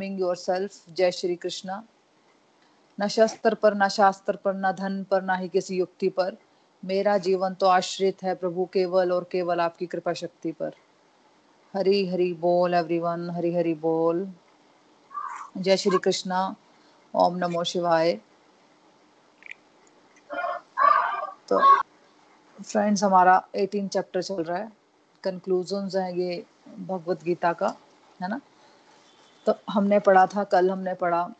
Transforming your self जय श्री कृष्णा न शस्त्र पर न शास्त्र पर न धन पर ना ही किसी युक्ति पर मेरा जीवन तो आश्रित है प्रभु केवल और केवल आपकी कृपा शक्ति पर हरी हरी बोल एवरीवन हरी हरी बोल जय श्री कृष्णा ओम नमो शिवाय तो फ्रेंड्स हमारा 18 चैप्टर चल रहा है। कंक्लूजन है ये भगवत गीता का, है ना? तो हमने पढ़ा था कल हमने पढ़ा।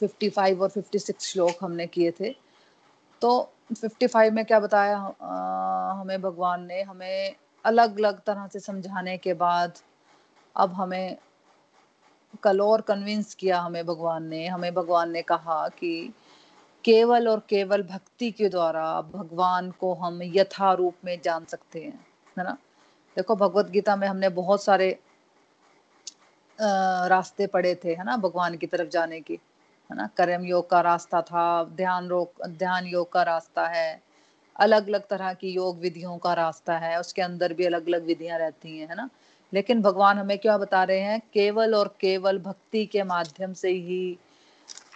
55 और 56 श्लोक हमने किए थे। तो 55 में क्या बताया? आ, हमें भगवान ने हमें अलग अलग तरह से समझाने के बाद अब हमें कल और कन्विंस किया हमें भगवान ने। हमें भगवान ने कहा कि केवल और केवल भक्ति के द्वारा भगवान को हम यथा रूप में जान सकते हैं है ना? देखो भगवत गीता में हमने बहुत सारे रास्ते पड़े थे, है ना, भगवान की तरफ़ जाने की, है ना, कर्म योग का रास्ता था, ध्यान रोग ध्यान योग का रास्ता है अलग अलग तरह की योग विधियों का रास्ता है, उसके अंदर भी अलग अलग विधियाँ रहती हैं, है ना, लेकिन भगवान हमें क्या बता रहे हैं, केवल और केवल भक्ति के माध्यम से ही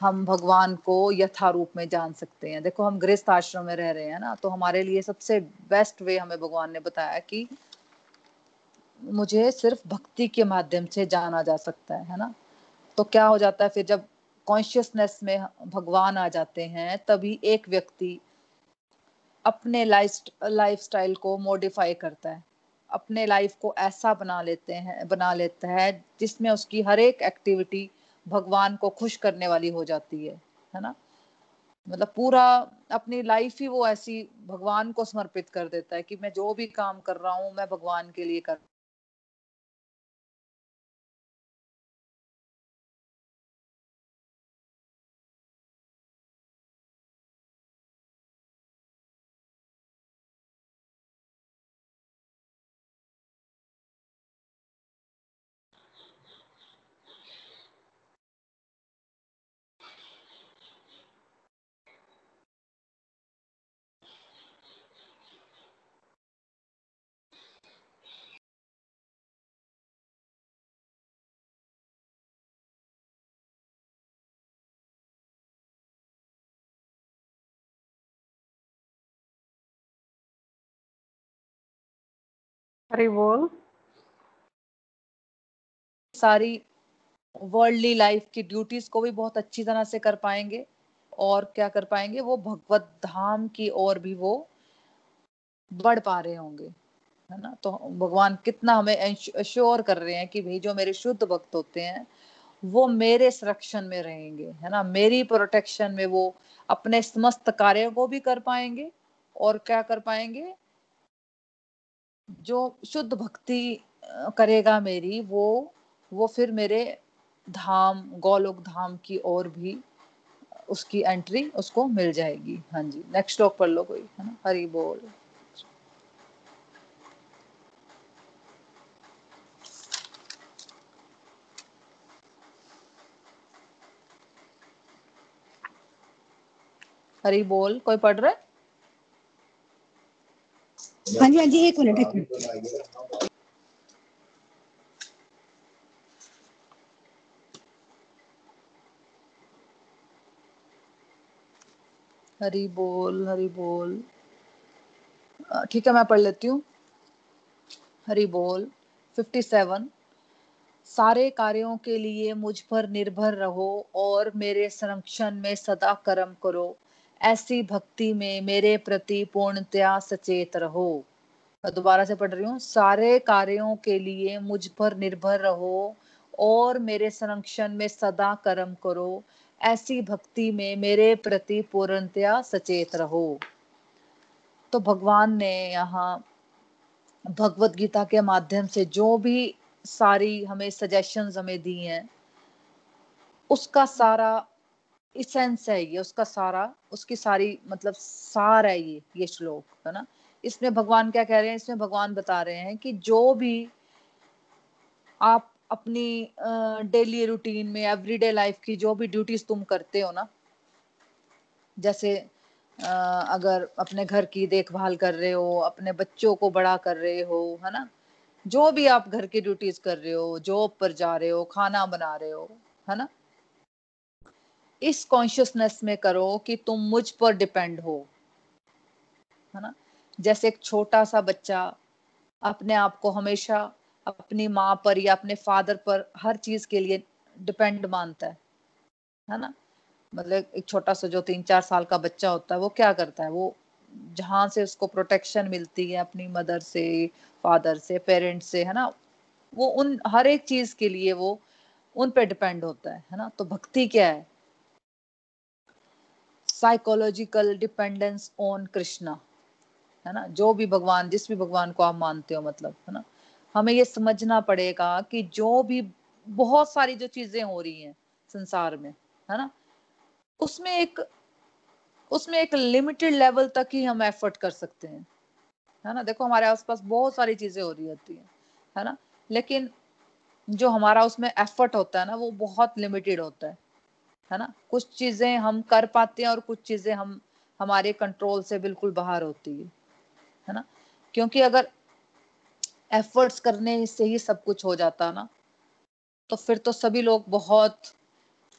हम भगवान को यथा रूप में जान सकते हैं। देखो, हम गृहस्थ आश्रम में रह रहे हैं ना तो हमारे लिए सबसे बेस्ट वे हमें भगवान ने बताया कि मुझे सिर्फ़ भक्ति के माध्यम से जाना जा सकता है है ना? तो क्या हो जाता है, फिर जब कॉन्शियसनेस में भगवान आ जाते हैं, तभी एक व्यक्ति अपने लाइफ स्टाइल को मॉडिफाई करता है। अपने लाइफ को ऐसा बना लेते हैं, बना लेता है, जिसमें उसकी हर एक एक्टिविटी भगवान को खुश करने वाली हो जाती है है ना? मतलब पूरा अपनी लाइफ ही वो ऐसी भगवान को समर्पित कर देता है कि मैं जो भी काम कर रहा हूँ, मैं भगवान के लिए कर हरी बोल सारी वर्ल्डली लाइफ की ड्यूटीज़ को भी बहुत अच्छी तरह से कर पाएँगे और क्या कर पाएँगे, वो भगवत धाम की ओर भी वो बढ़ पा रहे होंगे, है ना? तो भगवान कितना हमें अश्योर कर रहे हैं कि भाई जो मेरे शुद्ध भक्त होते हैं, वो मेरे संरक्षण में रहेंगे, है ना? मेरी प्रोटेक्शन में वो अपने समस्त कार्यों को भी कर पाएँगे और क्या कर पाएँगे? जो शुद्ध भक्ति करेगा मेरी, वो वो फिर मेरे धाम, गौलोक धाम की ओर भी उसकी एंट्री उसको मिल जाएगी। हाँ जी नेक्स्ट श्लोक पढ़ लो कोई, है ना? हरी बोल। हरी बोल, कोई पढ़ रहा है? हाँ जी हाँ जी, एक मिनट एक मिनट। हरी बोल हरी बोल। ठीक है, मैं पढ़ लेती हूँ। हरी बोल फिफ्टी सेवन सारे कार्यों के लिए मुझ पर निर्भर रहो और मेरे संरक्षण में सदा कर्म करो। ऐसी भक्ति में मेरे प्रति पूर्णतया सचेत रहो। दोबारा से पढ़ रही हूँ, सारे कार्यों के लिए मुझ पर निर्भर रहो और मेरे संरक्षण में सदा कर्म करो। ऐसी भक्ति में मेरे प्रति पूर्णतया सचेत रहो। तो भगवान ने यहाँ भगवत गीता के माध्यम से जो भी सारी हमें सजेशंस हमें दी हैं, उसका सारा इसेंस है ये, उसका सारा, उसकी सारी मतलब सार है ये ये श्लोक, है ना? इसमें भगवान क्या कह रहे हैं? इसमें भगवान बता रहे हैं कि जो भी आप अपनी डेली रूटीन में एवरीडे लाइफ की जो भी ड्यूटीज़ तुम करते हो ना, जैसे अगर अपने घर की देखभाल कर रहे हो, अपने बच्चों को बड़ा कर रहे हो, है ना? जो भी आप घर की ड्यूटीज़ कर रहे हो जॉब पर जा रहे हो, खाना बना रहे हो, है ना? इस कॉन्शियसनेस में करो कि तुम मुझ पर डिपेंड हो। है ना? जैसे एक छोटा सा बच्चा अपने आप को हमेशा अपनी माँ पर या अपने फादर पर हर चीज़ के लिए डिपेंड मानता है। है ना? मतलब एक छोटा सा जो तीन चार साल का बच्चा होता है, वो क्या करता है? वो जहाँ से उसको प्रोटेक्शन मिलती है अपनी मदर से फादर से पेरेंट्स से, है ना? वो उन, हर एक चीज़ के लिए वो उन पे डिपेंड होता है है ना? तो भक्ति क्या है? साइकोलॉजिकल डिपेंडेंस ऑन कृष्णा है ना? जो भी भगवान, जिस भी भगवान को आप मानते हो मतलब है ना? हमें ये समझना पड़ेगा कि जो भी बहुत सारी जो चीज़ें हो रही हैं संसार में, है ना? उसमें एक उसमें एक लिमिटेड लेवल तक ही हम एफर्ट कर सकते हैं, है ना? देखो, हमारे आसपास बहुत सारी चीज़ें हो रही होती हैं, है ना? लेकिन जो हमारा उसमें एफर्ट होता है ना, वो बहुत लिमिटेड होता है। है ना? कुछ चीज़ें हम कर पाते हैं और कुछ चीज़ें हम, हमारे कंट्रोल से बिल्कुल बाहर होती है है ना? क्योंकि अगर एफर्ट्स करने से ही सब कुछ हो जाता ना तो फिर तो सभी लोग बहुत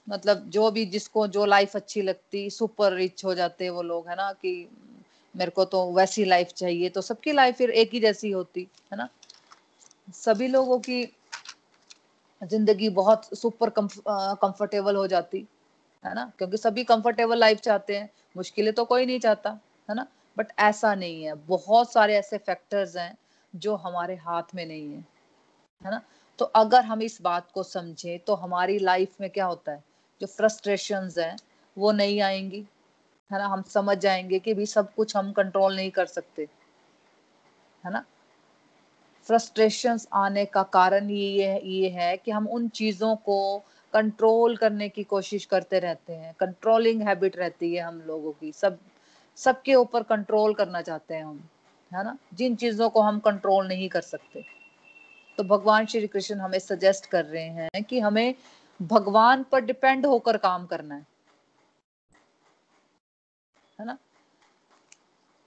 मतलब जो भी जिसको जो लाइफ अच्छी लगती सुपर रिच हो जाते वो लोग, है ना? कि मेरे को तो वैसी लाइफ चाहिए तो सबकी लाइफ फिर एक ही जैसी होती, है ना? सभी लोगों की ज़िंदगी बहुत सुपर कंफर्टेबल हो जाती। है ना? क्योंकि सभी कंफर्टेबल लाइफ चाहते हैं। मुश्किलें तो कोई नहीं चाहता, है ना? बट ऐसा नहीं है। बहुत सारे ऐसे फैक्टर्स हैं जो हमारे हाथ में नहीं है है ना? तो अगर हम इस बात को समझें तो हमारी लाइफ में क्या होता है? जो फ्रस्ट्रेशन हैं, वो नहीं आएँगी, है ना? हम समझ जाएँगे कि भी सब कुछ हम कंट्रोल नहीं कर सकते, है ना? फ्रस्ट्रेशंस आने का कारण ये ये है कि हम उन चीज़ों को कंट्रोल करने की कोशिश करते रहते हैं। कंट्रोलिंग हैबिट रहती है हम लोगों की। सब, सबके ऊपर कंट्रोल करना चाहते हैं हम, है ना? जिन चीज़ों को हम कंट्रोल नहीं कर सकते। तो भगवान श्री कृष्ण हमें सजेस्ट कर रहे हैं कि हमें भगवान पर डिपेंड होकर काम करना है। है ना?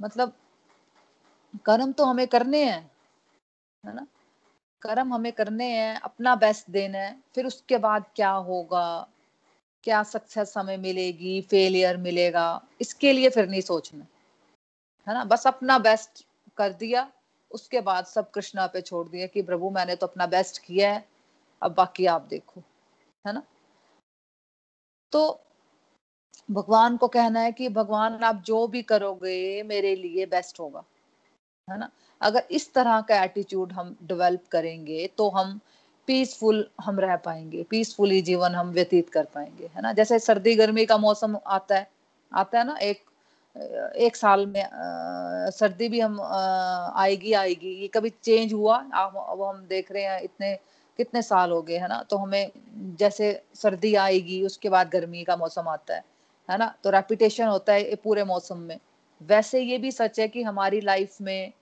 मतलब कर्म तो हमें करने हैं, है ना? कर्म हमें करने हैं, अपना बेस्ट देना है, फिर उसके बाद क्या होगा? क्या सक्सेस हमें मिलेगी? फेलियर मिलेगा? इसके लिए फिर नहीं सोचना। है ना? बस अपना बेस्ट कर दिया, उसके बाद सब कृष्णा पे छोड़ दिया कि प्रभु मैंने तो अपना बेस्ट किया है, अब बाकी आप देखो। है ना? तो भगवान को कहना है कि भगवान आप जो भी करोगे, मेरे लिए बेस्ट होगा। है ना? अगर इस तरह का एटीट्यूड हम डेवलप करेंगे तो हम पीसफुल हम रह पाएँगे पीसफुली जीवन हम व्यतीत कर पाएँगे है ना? जैसे सर्दी गर्मी का मौसम आता है आता है ना एक एक साल में आ, सर्दी भी हम आ, आएगी आएगी ये कभी चेंज हुआ? अब हम देख रहे हैं इतने कितने साल हो गए है ना? तो हमें जैसे सर्दी आएगी उसके बाद गर्मी का मौसम आता है है ना? तो रेपिटेशन होता है पूरे मौसम में। वैसे ये भी सच है कि हमारी लाइफ में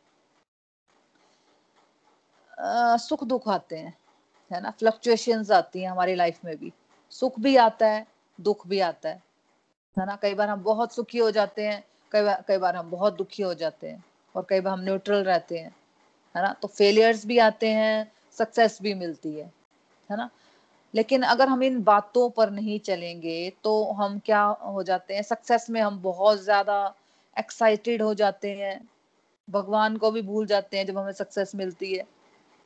सुख दुख आते हैं, है ना? फ्लक्चुएशंस आती हैं हमारी लाइफ में भी। सुख भी आता है, दुख भी आता है है ना? कई बार हम बहुत सुखी हो जाते हैं, कई बार कई बार हम बहुत दुखी हो जाते हैं और कई बार हम न्यूट्रल रहते हैं, है ना? तो फेलियर्स भी आते हैं सक्सेस भी मिलती है है ना? लेकिन अगर हम इन बातों पर नहीं चलेंगे तो हम क्या हो जाते हैं? सक्सेस में हम बहुत ज़्यादा एक्साइटेड हो जाते हैं। भगवान को भी भूल जाते हैं जब हमें सक्सेस मिलती है।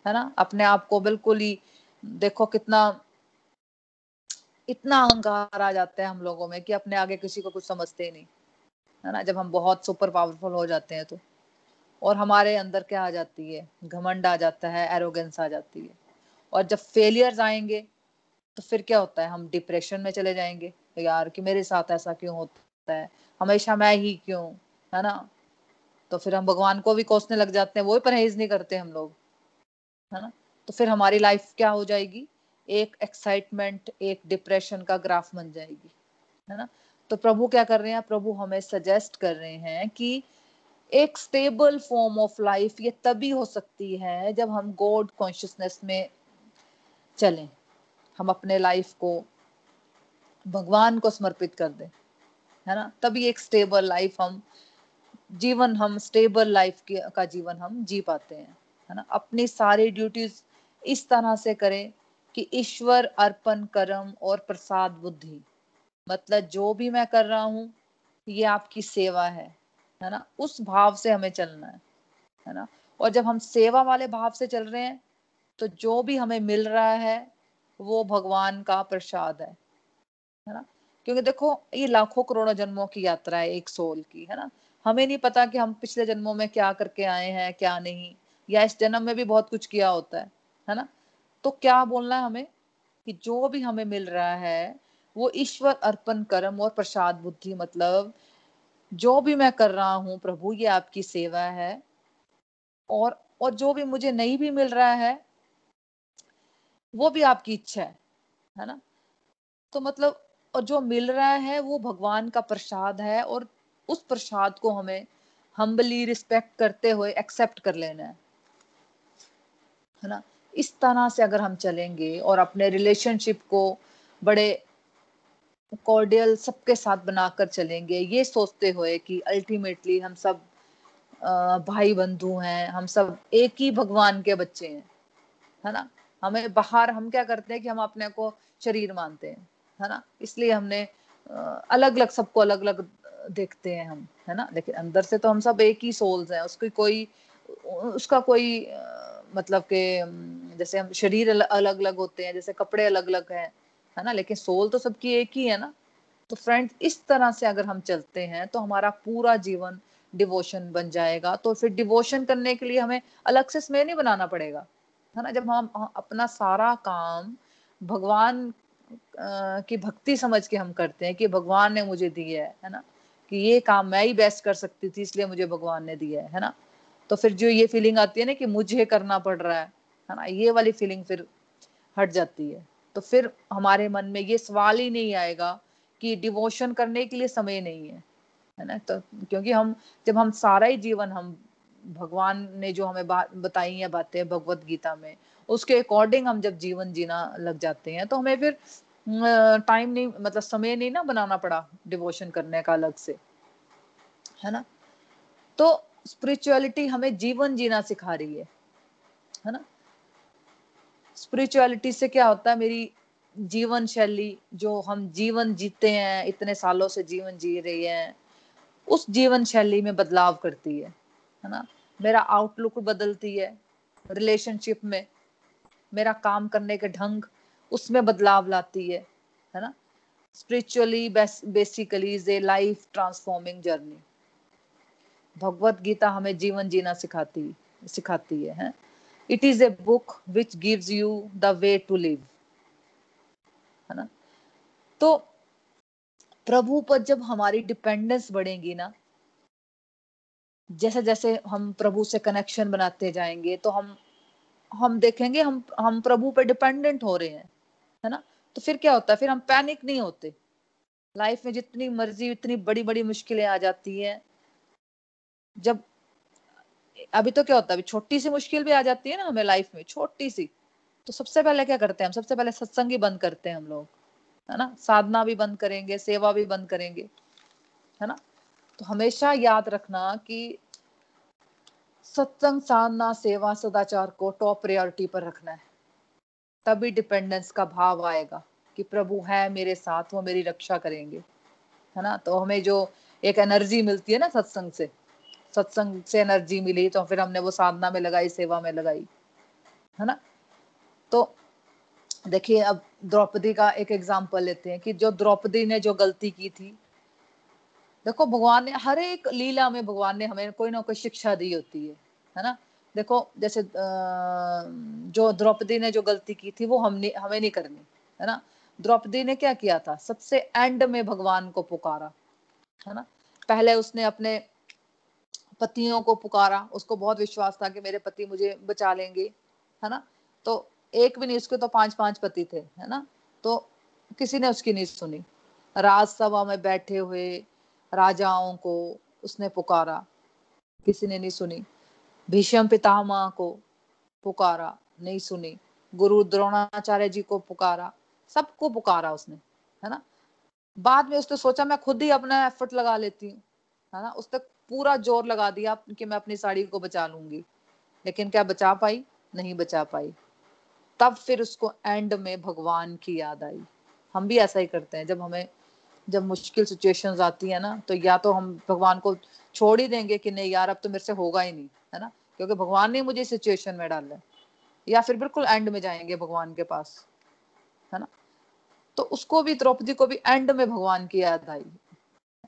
है ना? अपने आप को बिल्कुल ही, देखो कितना, इतना अहंकार आ जाता है हम लोगों में कि अपने आगे किसी को कुछ समझते ही नहीं, है ना? जब हम बहुत सुपर पावरफुल हो जाते हैं तो। और हमारे अंदर क्या आ जाती है? घमंड आ जाता है एरोगेंस आ जाती है। और जब फेलियर्स आएँगे तो फिर क्या होता है? हम डिप्रेशन में चले जाएँगे। यार कि मेरे साथ ऐसा क्यों होता है? हमेशा मैं ही क्यों? है ना? तो फिर हम भगवान को भी कोसने लग जाते हैं, वो भी परहेज नहीं करते हम लोग। है ना? तो फिर हमारी लाइफ क्या हो जाएगी? एक एक्साइटमेंट एक डिप्रेशन का ग्राफ बन जाएगी, है ना? तो प्रभु क्या कर रहे हैं? प्रभु हमें सजेस्ट कर रहे हैं कि एक स्टेबल फॉर्म ऑफ़ लाइफ ये तभी हो सकती है जब हम गॉड कॉन्शियसनेस में चलें। हम अपने लाइफ को भगवान को समर्पित कर दें, है ना? तभी एक स्टेबल लाइफ हम, जीवन हम स्टेबल लाइफ का जीवन हम जी पाते हैं। है ना? अपनी सारी ड्यूटीज़ इस तरह से करें कि ईश्वर अर्पण, कर्म और प्रसाद बुद्धि। मतलब जो भी मैं कर रहा हूँ, ये आपकी सेवा है है ना? उस भाव से हमें चलना है है ना? और जब हम सेवा वाले भाव से चल रहे हैं तो जो भी हमें मिल रहा है, वो भगवान का प्रसाद है है ना? क्योंकि देखो, ये लाखों करोड़ों जन्मों की यात्रा है एक सोल की, है ना? हमें नहीं पता कि हम पिछले जन्मों में क्या करके आए हैं, क्या नहीं। या इस जन्म में भी बहुत कुछ किया होता है है ना? तो क्या बोलना है हमें कि जो भी हमें मिल रहा है, वो ईश्वर अर्पण कर्म और प्रसाद बुद्धि मतलब जो भी मैं कर रहा हूँ प्रभु, ये आपकी सेवा है। और और जो भी मुझे नहीं भी मिल रहा है, वो भी आपकी इच्छा है है ना? तो मतलब और जो मिल रहा है, वो भगवान का प्रसाद है और उस प्रसाद को हमें हम्बली रिस्पेक्ट करते हुए एक्सेप्ट कर लेना है। है ना? इस तरह से अगर हम चलेंगे और अपने रिलेशनशिप को बड़े कॉर्डियल सबके साथ बनाकर चलेंगे, ये सोचते हुए कि अल्टीमेटली हम सब भाई बंधु हैं, हम सब एक ही भगवान के बच्चे हैं, है ना? हमें बाहर, हम क्या करते हैं कि हम अपने को शरीर मानते हैं, है ना? इसलिए हमने अलग अलग सबको अलग अलग देखते हैं हम, है ना? लेकिन अंदर से तो हम सब एक ही सोल्स हैं, उसकी कोई, उसका कोई मतलब के जैसे हम शरीर अलग अलग होते हैं, जैसे कपड़े अलग अलग हैं, है ना? लेकिन सोल तो सबकी एक ही है ना? तो फ्रेंड्स, इस तरह से अगर हम चलते हैं तो हमारा पूरा जीवन डिवोशन बन जाएगा। तो फिर डिवोशन करने के लिए हमें अलग से समय नहीं बनाना पड़ेगा, है ना? जब हम अपना सारा काम भगवान की भक्ति समझ के हम करते हैं कि भगवान ने मुझे दिया है है ना? कि ये काम मैं ही बेस्ट कर सकती थी, इसलिए मुझे भगवान ने दिया है है ना? तो फिर जो ये फीलिंग आती है ना कि मुझे करना पड़ रहा है है ना, ये वाली फीलिंग फिर हट जाती है। तो फिर हमारे मन में ये सवाल ही नहीं आएगा कि डिवोशन करने के लिए समय नहीं है है ना? तो क्योंकि हम, जब हम सारा ही जीवन हम, भगवान ने जो हमें बात बताई है बातें भगवत गीता में, उसके अकॉर्डिंग हम जब जीवन जीना लग जाते हैं तो हमें फिर टाइम नहीं मतलब समय नहीं ना बनाना पड़ा डिवोशन करने का अलग से, है ना? तो स्पिरिचुअलिटी हमें जीवन जीना सिखा रही है है ना? स्पिरिचुअलिटी से क्या होता है, मेरी जीवन शैली, जो हम जीवन जीते हैं, इतने सालों से जीवन जी रही हैं, उस जीवन शैली में बदलाव करती है है ना? मेरा आउटलुक बदलती है रिलेशनशिप में, मेरा काम करने के ढंग उसमें बदलाव लाती है है ना? Spiritually basically is a life transforming journey Bhagavad Gita हमें जीवन जीना सिखाती सिखाती है? It is a book which gives you the way to live है ना? तो प्रभु पर जब हमारी डिपेंडेंस बढ़ेगी ना जैसे जैसे हम प्रभु से कनेक्शन बनाते जाएँगे तो हम हम देखेंगे हम हम प्रभु पर डिपेंडेंट हो रहे हैं, है ना? तो फिर क्या होता है? फिर हम पैनिक नहीं होते। लाइफ में जितनी मर्ज़ी, इतनी बड़ी बड़ी मुश्किलें आ जाती हैं जब, अभी तो क्या होता है, अभी छोटी सी मुश्किल भी आ जाती है ना हमें लाइफ में, छोटी सी। तो सबसे पहले क्या करते हैं हम? सबसे पहले सत्संग ही बंद करते हैं हम लोग, है ना? साधना भी बंद करेंगे, सेवा भी बंद करेंगे, है ना? तो हमेशा याद रखना कि सत्संग, साधना, सेवा, सदाचार को टॉप प्रायोरिटी पर रखना है। तभी डिपेंडेंस का भाव आएगा कि प्रभु है मेरे साथ, वो मेरी रक्षा करेंगे, है ना? तो हमें जो एक एनर्जी मिलती है ना सत्संग से सत्संग से एनर्जी मिली तो फिर हमने वो साधना में लगाई, सेवा में लगाई, है ना? तो देखिए, अब द्रौपदी का एक एग्ज़ाम्पल लेते हैं कि जो द्रौपदी ने जो गलती की थी, देखो भगवान ने, हर एक लीला में भगवान ने हमें कोई ना कोई शिक्षा दी होती है है ना? देखो, जैसे जो द्रौपदी ने जो गलती की थी, वो हमने, हमें नहीं करनी, है ना? द्रौपदी ने क्या किया था? सबसे एंड में भगवान को पुकारा, है ना? पहले उसने अपने पतियों को पुकारा, उसको बहुत विश्वास था कि मेरे पति मुझे बचा लेंगे, है ना? तो एक भी नहीं, उसके तो पाँच पाँच पति थे, है ना? तो किसी ने उसकी नहीं सुनी। राजसभा में बैठे हुए राजाओं को उसने पुकारा, किसी ने नहीं सुनी। भीष्म पितामह को पुकारा, नहीं सुनी। गुरु द्रोणाचार्य जी को पुकारा, सबको पुकारा उसने, है ना? बाद में उसने सोचा, मैं खुद ही अपना एफर्ट लगा लेती हूँ। है ना? उसने पूरा ज़ोर लगा दिया कि मैं अपनी साड़ी को बचा लूँगी। लेकिन क्या बचा पाई? नहीं बचा पाई। तब फिर उसको एंड में भगवान की याद आई। हम भी ऐसा ही करते हैं। जब हमें, जब मुश्किल सिचुएशंस आती है ना तो या तो हम भगवान को छोड़ ही देंगे कि नहीं यार, अब तो मेरे से होगा ही नहीं, है ना? क्योंकि भगवान ने मुझे सिचुएशन में डाला या फिर बिल्कुल एंड में जाएँगे भगवान के पास, है ना? तो उसको भी, द्रौपदी को भी एंड में भगवान की याद आई।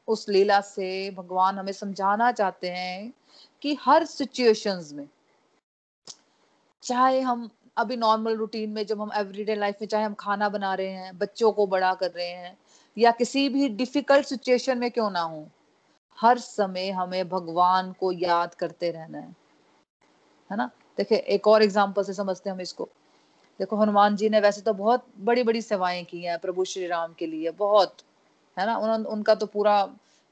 उस लीला से भगवान हमें समझाना चाहते हैं कि हर सिचुएशंस में, चाहे हम अभी नॉर्मल रूटीन में जब हम एवरीडे लाइफ में चाहे हम खाना बना रहे हैं, बच्चों को बड़ा कर रहे हैं, या किसी भी डिफ़िकल्ट सिचुएशन में क्यों ना हो, हर समय हमें भगवान को याद करते रहना है। है ना? देखिए, एक और एग्ज़ाम्पल से समझते हैं हम इसको। देखो, हनुमान जी ने वैसे तो बहुत बड़ी बड़ी सेवाएँ की हैं प्रभु श्री राम के लिए, बहुत। है ना? उन्होंने, उनका तो पूरा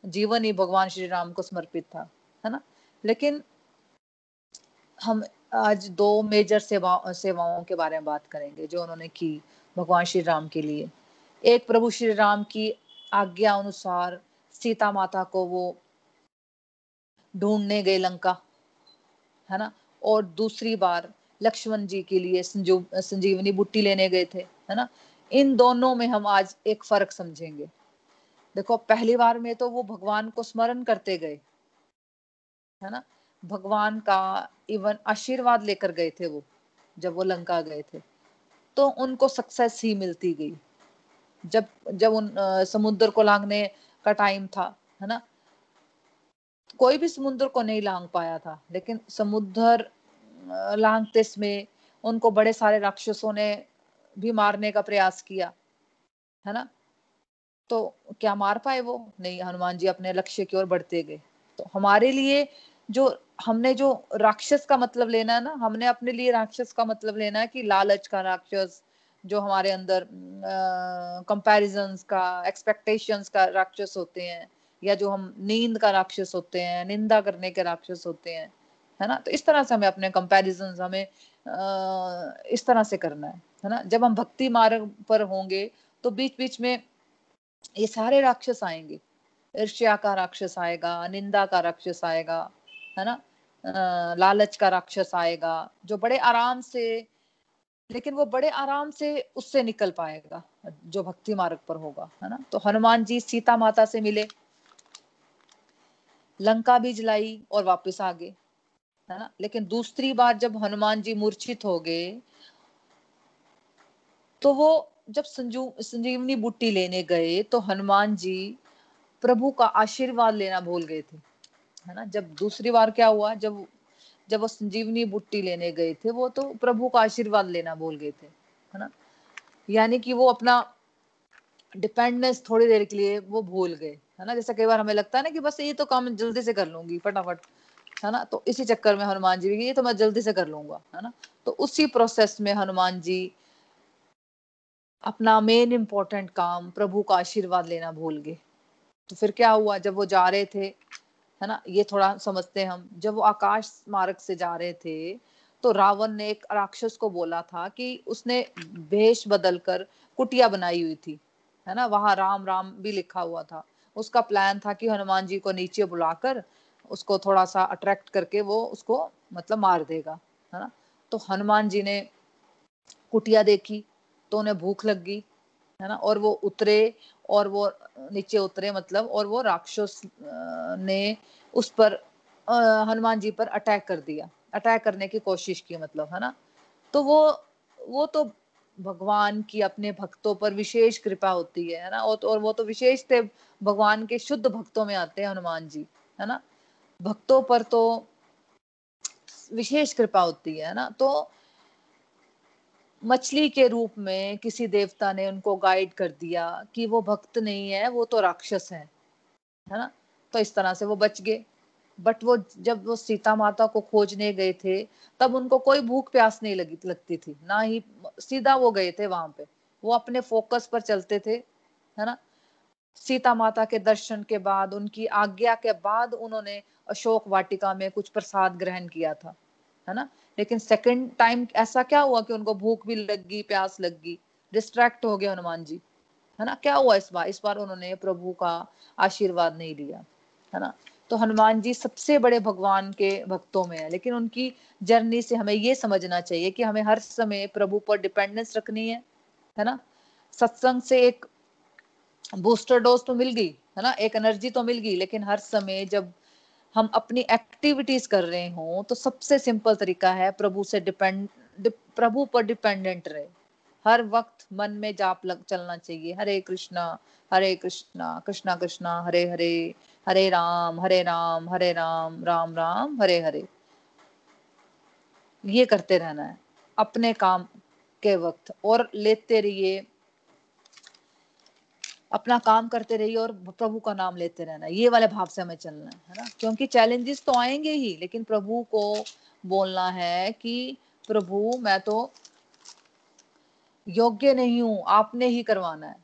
जीवन ही भगवान श्री राम को समर्पित था, है ना? लेकिन हम आज दो मेजर सेवा, सेवाओं के बारे में बात करेंगे जो उन्होंने की भगवान श्री राम के लिए। एक प्रभु श्री राम की आज्ञा अनुसार सीता माता को वो ढूँढने गए लंका, है ना? और दूसरी बार लक्ष्मण जी के लिए संजीवनी बुट्टी लेने गए थे, है ना? इन दोनों में हम आज एक फ़र्क समझेंगे। देखो, पहली बार में तो वो भगवान को स्मरण करते गए, है ना? भगवान का इवन आशीर्वाद लेकर गए थे वो, जब वो लंका गए थे। तो उनको सक्सेस ही मिलती गई। जब जब उन समुद्र को लांगने का टाइम था, है ना? कोई भी समुद्र को नहीं लांग पाया था, लेकिन समुद्र लांगते समय उनको बड़े सारे राक्षसों ने भी मारने का प्रयास किया, है ना? तो क्या मार पाए वो? नहीं हनुमान जी अपने लक्ष्य की ओर बढ़ते गए। तो हमारे लिए जो हमने जो राक्षस का मतलब लेना है ना हमने अपने लिए राक्षस का मतलब लेना है कि लालच का राक्षस जो हमारे अंदर कंपैरिजन का एक्सपेक्टेशंस का राक्षस होते हैं या जो हम नींद का राक्षस होते हैं निंदा करने के राक्षस होते हैं है ना? तो इस तरह से हमें अपने कंपैरिजन हमें आ, इस तरह से करना है है ना? जब हम भक्ति मार्ग पर होंगे तो बीच बीच में ये सारे राक्षस आएँगे। ईर्ष्या का राक्षस आएगा निंदा का राक्षस आएगा, है ना? लालच का राक्षस आएगा, जो बड़े आराम से, लेकिन वो बड़े आराम से उससे निकल पाएगा, जो भक्ति मार्ग पर होगा, है ना? तो हनुमान जी सीता माता से मिले, लंका भी जलाई और वापस आ गए, है ना? लेकिन दूसरी बार जब हनुमान जी मूर्छित हो गए तो वो जब संजू, संजीवनी बुट्टी लेने गए तो हनुमान जी प्रभु का आशीर्वाद लेना भूल गए थे, है ना? जब दूसरी बार क्या हुआ, जब जब वो संजीवनी बुट्टी लेने गए थे, वो तो प्रभु का आशीर्वाद लेना भूल गए थे, है ना? यानी कि वो अपना डिपेंडेंस थोड़ी देर के लिए वो भूल गए, है ना? जैसा कई बार हमें लगता है ना कि बस ये तो काम जल्दी से कर लूँगी, फटाफट, है ना? तो इसी चक्कर में हनुमान जी ये तो मैं जल्दी से कर लूँगा, है ना? तो उसी प्रोसेस में हनुमान जी अपना मेन इंपॉर्टेंट काम प्रभु का आशीर्वाद लेना भूल गए। तो फिर क्या हुआ? जब वो जा रहे थे, है ना? ये थोड़ा समझते हम। जब वो आकाश मार्ग से जा रहे थे तो रावण ने एक राक्षस को बोला था कि उसने भेष बदल कर कुटिया बनाई हुई थी, है ना? वहाँ राम राम भी लिखा हुआ था। उसका प्लान था कि हनुमान जी को नीचे बुलाकर उसको थोड़ा सा अट्रैक्ट करके वो उसको मतलब मार देगा, है ना? तो हनुमान जी ने कुटिया देखी तो उन्हें भूख लग गई है ना? और वो उतरे और वो नीचे उतरे मतलब और वो राक्षस ने उस पर हनुमान जी पर अटैक कर दिया। अटैक करने की कोशिश की मतलब है ना? तो वो वो तो भगवान की अपने भक्तों पर विशेष कृपा होती है ना? और, और वो तो विशेष थे भगवान के शुद्ध भक्तों में आते हैं हनुमान जी है ना? भक्तों पर तो विशेष कृपा होती है ना? तो मछली के रूप में किसी देवता ने उनको गाइड कर दिया कि वो भक्त नहीं है, वो तो राक्षस है है ना? तो इस तरह से वो बच गए। बट वो जब वो सीता माता को खोजने गए थे, तब उनको कोई भूख प्यास नहीं लगी, लगती थी। ना ही सीधा वो गए थे वहाँ पे। वो अपने फोकस पर चलते थे, है ना? सीता माता के दर्शन के बाद, उनकी आज्ञा के बाद उन्होंने अशोक वाटिका में कुछ प्रसाद ग्रहण किया था। है ना? लेकिन सेकंड टाइम ऐसा क्या हुआ कि उनको भूख भी लग गई प्यास लग? गई डिस्ट्रैक्ट हो गए हनुमान जी। है ना? क्या हुआ इस बार? इस बार उन्होंने प्रभु का आशीर्वाद नहीं लिया, है ना? तो हनुमान जी सबसे बड़े भगवान के भक्तों में है, लेकिन उनकी जर्नी से हमें ये समझना चाहिए कि हमें हर समय प्रभु पर डिपेंडेंस रखनी है है ना? सत्संग से एक बूस्टर डोज तो मिल गई, है ना? एक एनर्जी तो मिल गई, लेकिन हर समय जब हम अपनी एक्टिविटीज़ कर रहे हो तो सबसे सिंपल तरीका है प्रभु से डिपेंड प्रभु पर डिपेंडेंट रहे। हर वक्त मन में जाप लग, चलना चाहिए। हरे कृष्णा हरे कृष्णा कृष्णा कृष्णा, हरे हरे हरे राम हरे राम हरे राम राम राम, हरे हरे। ये करते रहना है, अपने काम के वक्त। और लेते रहिए अपना काम करते रहिए और प्रभु का नाम लेते रहना। ये वाले भाव से हमें चलना है ना? क्योंकि चैलेंजेस तो आएँगे ही, लेकिन प्रभु को बोलना है कि, प्रभु, मैं तो योग्य नहीं हूँ, आपने ही करवाना है।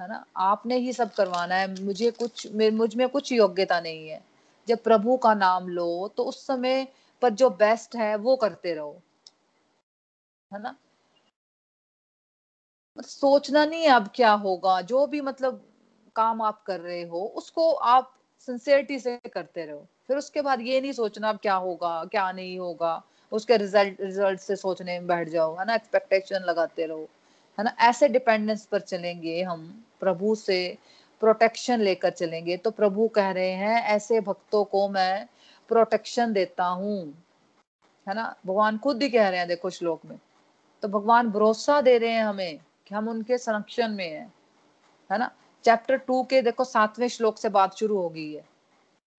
है ना? आपने ही सब करवाना है। मुझे कुछ मुझमें कुछ योग्यता नहीं है। जब प्रभु का नाम लो तो उस समय पर जो बेस्ट है, वो करते रहो। है ना? सोचना नहीं अब क्या होगा। जो भी मतलब काम आप कर रहे हो, उसको आप सिंसियरिटी से करते रहो। फिर उसके बाद ये नहीं सोचना अब क्या होगा, क्या नहीं होगा। उसके रिज़ल्ट रिज़ल्ट से सोचने में बैठ जाओ, है ना? एक्सपेक्टेशन लगाते रहो, है ना? ऐसे डिपेंडेंस पर चलेंगे हम, प्रभु से प्रोटेक्शन लेकर चलेंगे। तो प्रभु कह रहे हैं, ऐसे भक्तों को मैं प्रोटेक्शन देता हूँ, है ना? भगवान खुद ही कह रहे हैं, देखो श्लोक में। तो भगवान भरोसा दे रहे हैं हमें। कि हम उनके संरक्षण में है है ना? चैप्टर टू के देखो सातवें श्लोक से बात शुरू हो गई है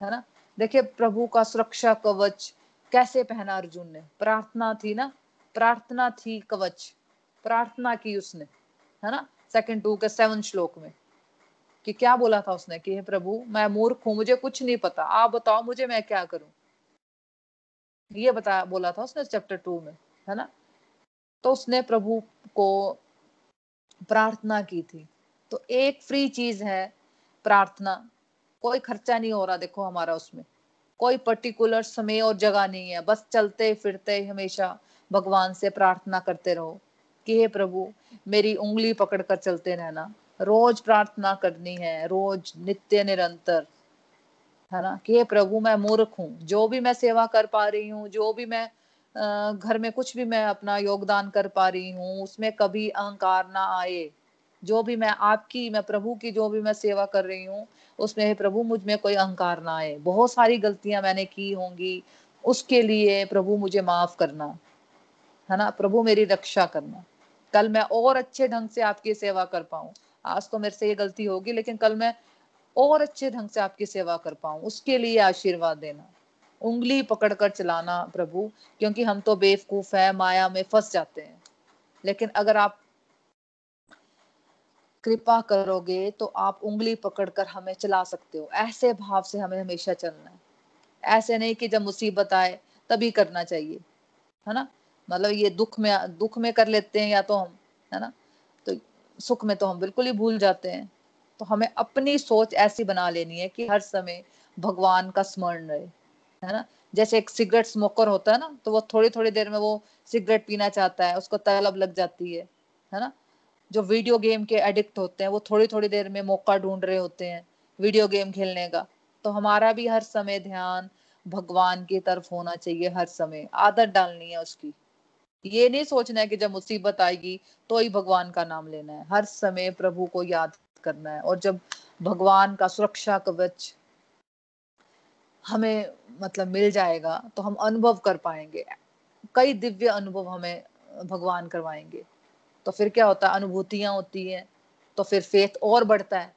है ना? देखिए, प्रभु का सुरक्षा कवच कैसे पहना अर्जुन ने? प्रार्थना थी ना? प्रार्थना थी कवच, प्रार्थना की उसने, है ना? सेकंड टू के सेवन श्लोक में, कि क्या बोला था उसने? कि हे प्रभु, मैं मूर्ख हूँ, मुझे कुछ नहीं पता, आप बताओ, मुझे मैं क्या करूँ? ये बता, बोला था उसने चैप्टर टू में, है ना? तो उसने प्रभु को प्रार्थना की थी। तो एक फ्री चीज़ है प्रार्थना। कोई खर्चा नहीं हो रहा, देखो हमारा उसमें। कोई पर्टिकुलर समय और जगह नहीं है। बस चलते, फिरते, हमेशा भगवान से प्रार्थना करते रहो कि हे प्रभु, मेरी उंगली पकड़ कर चलते रहना। रोज प्रार्थना करनी है, रोज नित्य निरंतर। है ना? कि हे प्रभु, मैं मूर्ख हूँ। जो भी मैं सेवा कर पा रही हूँ, जो भी मैं घर में कुछ भी मैं अपना योगदान कर पा रही हूँ, उसमें कभी अहंकार ना आए। जो भी मैं आपकी, मैं प्रभु की जो भी मैं सेवा कर रही हूँ, उसमें प्रभु, मुझमें कोई अहंकार ना आए। बहुत सारी गलतियाँ मैंने की होंगी, उसके लिए प्रभु मुझे माफ़ करना, है ना? प्रभु मेरी रक्षा करना। कल मैं और अच्छे ढंग से आपकी सेवा कर पाऊँ। आज तो मेरे से ये गलती होगी, लेकिन कल मैं और अच्छे ढंग से आपकी सेवा कर पाऊँ, उसके लिए आशीर्वाद देना। उंगली पकड़कर चलाना प्रभु, क्योंकि हम तो बेवकूफ़ है, माया में फंस जाते हैं। लेकिन अगर आप कृपा करोगे तो आप उंगली पकड़कर हमें चला सकते हो। ऐसे भाव से हमें हमेशा चलना है। ऐसे नहीं कि जब मुसीबत आए, तभी करना चाहिए, है ना? मतलब ये दुख में दुख में कर लेते हैं या तो हम, है ना? तो सुख में तो हम बिल्कुल ही भूल जाते हैं। तो हमें अपनी सोच ऐसी बना लेनी है कि हर समय भगवान का स्मरण रहे। है ना? जैसे एक सिगरेट स्मोकर होता है ना तो वो थोड़ी थोड़ी देर में वो सिगरेट पीना चाहता है, उसको तलब लग जाती है है ना? जो वीडियो गेम के एडिक्ट होते हैं, वो थोड़ी थोड़ी देर में मौका ढूंढ रहे होते हैं वीडियो गेम खेलने का। तो हमारा भी हर समय ध्यान भगवान की तरफ़ होना चाहिए, हर समय। आदत डालनी है उसकी। ये नहीं सोचना है कि जब मुसीबत आएगी तो ही भगवान का नाम लेना है। हर समय प्रभु को याद करना है और जब भगवान का सुरक्षा कवच हमें मतलब मिल जाएगा तो हम अनुभव कर पाएँगे। कई दिव्य अनुभव हमें भगवान करवाएँगे। तो फिर क्या होता है, अनुभूतियाँ होती हैं तो फिर फेथ और बढ़ता है।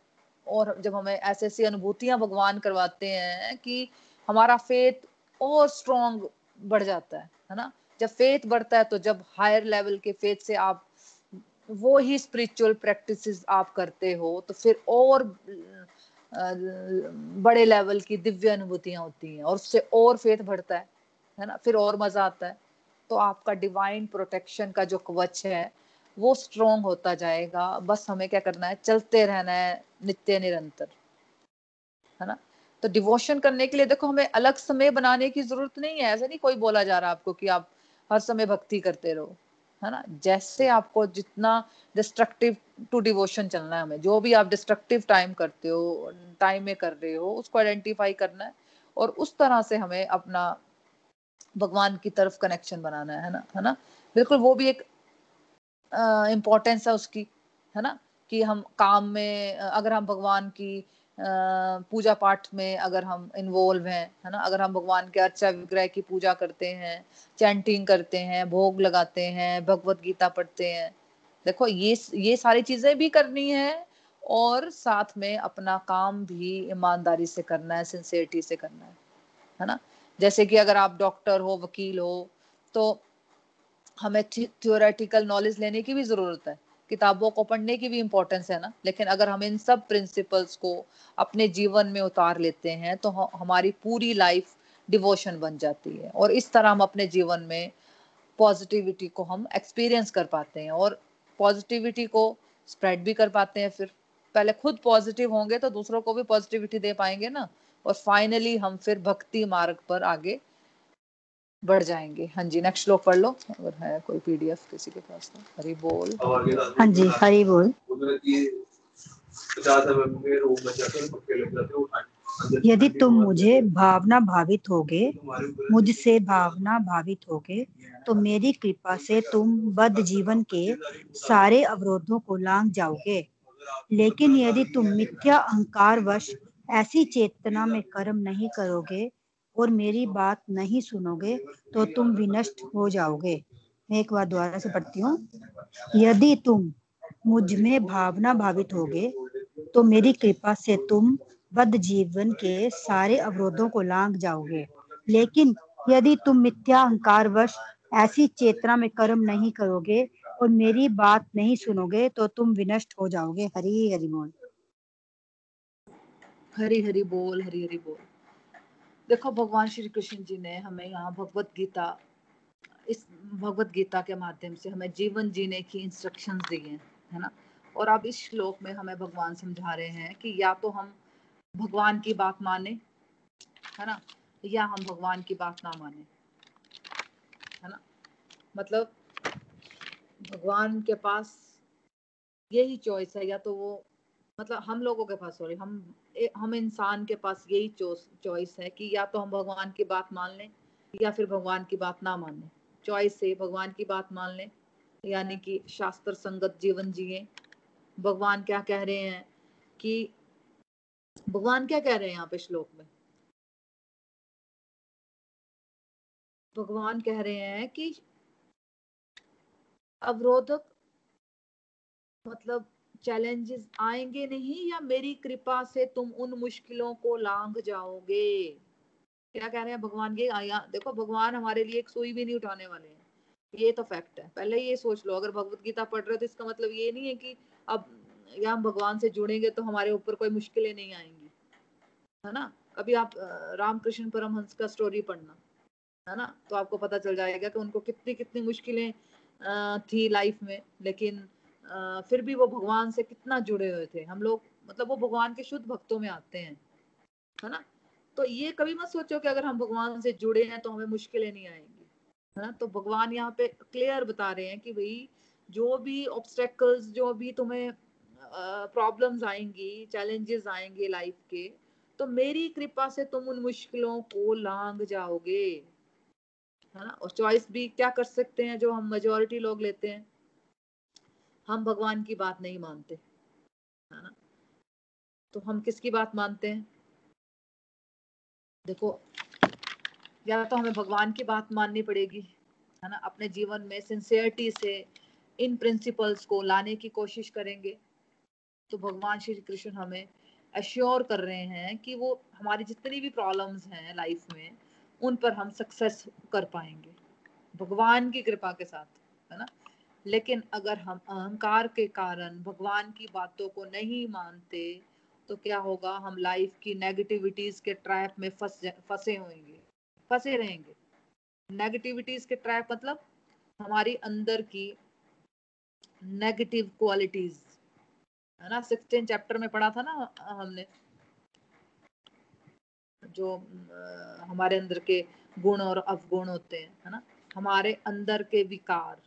और जब हमें ऐसी ऐसी अनुभूतियाँ भगवान करवाते हैं कि हमारा फेथ और स्ट्रॉन्ग बढ़ जाता है है ना? जब फेथ बढ़ता है तो जब हायर लेवल के फेथ से आप, वो ही स्पिरिचुअल प्रैक्टिसेस आप करते हो तो फिर और बड़े लेवल की दिव्य अनुभूतियाँ होती हैं और उससे और फेथ बढ़ता है है ना? फिर और मज़ा आता है। तो आपका डिवाइन प्रोटेक्शन का जो कवच है, वो स्ट्रोंग होता जाएगा। बस हमें क्या करना है? चलते रहना है, नित्य निरंतर, है ना? तो डिवोशन करने के लिए देखो, हमें अलग समय बनाने की ज़रूरत नहीं है। ऐसा नहीं कोई बोला जा रहा आपको कि आप हर समय भक्ति करते रहो। है ना? जैसे आपको जितना डिस्ट्रक्टिव टू डिवोशन चलना है हमें, जो भी आप डिस्ट्रक्टिव टाइम करते हो टाइम में कर रहे हो, उसको आइडेंटिफाई करना है और उस तरह से हमें अपना भगवान की तरफ़ कनेक्शन बनाना है ना? है ना? बिल्कुल वो भी एक इम्पोर्टेंस है उसकी, है ना? कि हम काम में, अगर हम भगवान की पूजा पाठ में अगर हम इन्वॉल्व हैं, है ना? अगर हम भगवान के अर्चा विग्रह की पूजा करते हैं चैंटिंग करते हैं, भोग लगाते हैं, भगवत गीता पढ़ते हैं, देखो ये ये सारी चीज़ें भी करनी है और साथ में अपना काम भी ईमानदारी से करना है सिंसियरिटी से करना है है ना? जैसे कि अगर आप डॉक्टर हो, वकील हो तो हमें थियोरेटिकल नॉलेज लेने की भी ज़रूरत है। किताबों को पढ़ने की भी इम्पोर्टेंस है ना? लेकिन अगर हम इन सब प्रिंसिपल्स को अपने जीवन में उतार लेते हैं तो हमारी पूरी लाइफ डिवोशन बन जाती है। और इस तरह हम अपने जीवन में पॉजिटिविटी को हम एक्सपीरियंस कर पाते हैं और पॉजिटिविटी को स्प्रेड भी कर पाते हैं फिर। पहले खुद पॉजिटिव होंगे तो दूसरों को भी पॉजिटिविटी दे पाएँगे ना? और फाइनली हम फिर भक्ति मार्ग पर आगे बढ़ जाएँगे। हाँ जी नेक्स्ट श्लोक पढ़ लो। अगर है कोई पीडीएफ किसी के पास तो। हरी बोल। हाँ जी हरी बोल। यदि तुम मुझे भावना भावित होगे मुझसे भावना भावित होगे तो मेरी कृपा से तुम बद जीवन के सारे अवरोधों को लांग जाओगे। लेकिन यदि तुम मिथ्या अहंकार वश ऐसी चेतना में कर्म नहीं करोगे और मेरी बात नहीं सुनोगे तो तुम विनष्ट हो जाओगे। मैं एक बार दोबारा से पढ़ती हूँ। यदि तुम मुझमें भावना भावित होगे तो मेरी कृपा से तुम बद जीवन के सारे अवरोधों को लांग जाओगे। लेकिन यदि तुम मिथ्या अहंकार वश ऐसी चेतना में कर्म नहीं करोगे और मेरी बात नहीं सुनोगे तो तुम विनष्ट हो जाओगे। हरी हरि बोल। हरी हरी बोल, हरी हरी बोल। देखो, भगवान श्री कृष्ण जी ने हमें यहाँ भगवत गीता, इस भगवत गीता के माध्यम से हमें जीवन जीने की इंस्ट्रक्शंस दी हैं, है ना? और अब इस श्लोक में हमें भगवान समझा रहे हैं कि या तो हम भगवान की बात माने, है ना? या हम भगवान की बात ना माने, है ना? मतलब भगवान के पास यही चॉइस है, या तो वो मतलब हम लोगों के पास सॉरी हम हम इंसान के पास यही चॉइस है कि या तो हम भगवान की बात मान लें या फिर भगवान की बात ना मान लें। चॉइस से भगवान की बात मान लें, यानी कि शास्त्र संगत जीवन जिए। भगवान क्या कह रहे हैं कि, भगवान क्या कह रहे हैं यहाँ पे श्लोक में? भगवान कह रहे हैं कि अवरोधक मतलब चैलेंजेस आएँगे नहीं या मेरी कृपा से तुम उन मुश्किलों को लांग जाओगे? क्या कह रहे हैं भगवान? के आया देखो, भगवान हमारे लिए एक सुई भी नहीं उठाने वाले हैं। ये तो फैक्ट है। पहले ये सोच लो, अगर भगवत गीता पढ़ रहे हो तो इसका मतलब ये नहीं है कि अब या हम भगवान से जुड़ेंगे तो हमारे ऊपर कोई मुश्किलें नहीं आएँगी। है ना? अभी आप रामकृष्ण परमहंस का स्टोरी पढ़ना, है ना? तो आपको पता चल जाएगा कि उनको कितनी कितनी मुश्किलें थी लाइफ में, लेकिन फिर भी वो भगवान से कितना जुड़े हुए थे। हम लोग मतलब वो भगवान के शुद्ध भक्तों में आते हैं, है ना? तो ये कभी मत सोचो कि अगर हम भगवान से जुड़े हैं तो हमें मुश्किलें नहीं आएँगी, है ना? तो भगवान यहाँ पे क्लियर बता रहे हैं कि भाई, जो भी ऑब्स्टेकल्स जो भी तुम्हें प्रॉब्लम्स आएँगी चैलेंजेस आएँगे लाइफ के तो मेरी कृपा से तुम उन मुश्किलों को लांग जाओगे, है ना? और चॉइस भी क्या कर सकते हैं जो हम मेजोरिटी लोग लेते हैं? हम भगवान की बात नहीं मानते, है ना? तो हम किसकी बात मानते हैं? देखो, या तो हमें भगवान की बात माननी पड़ेगी, है ना? अपने जीवन में सिंसियरिटी से, इन प्रिंसिपल्स को लाने की कोशिश करेंगे तो भगवान श्री कृष्ण हमें अश्योर कर रहे हैं कि वो हमारी जितनी भी प्रॉब्लम्स हैं लाइफ में, उन पर हम सक्सेस कर पाएँगे। भगवान की कृपा के साथ, है ना? लेकिन अगर हम अहंकार के कारण भगवान की बातों को नहीं मानते तो क्या होगा? हम लाइफ की नेगेटिविटीज के ट्रैप में फंस फंसे होंगे, फंसे रहेंगे। नेगेटिविटीज के ट्रैप मतलब हमारी अंदर की नेगेटिव क्वालिटीज है ना? सिक्सटीन चैप्टर में पढ़ा था ना हमने। जो हमारे अंदर के गुण और अवगुण होते हैं, है ना? हमारे अंदर के विकार।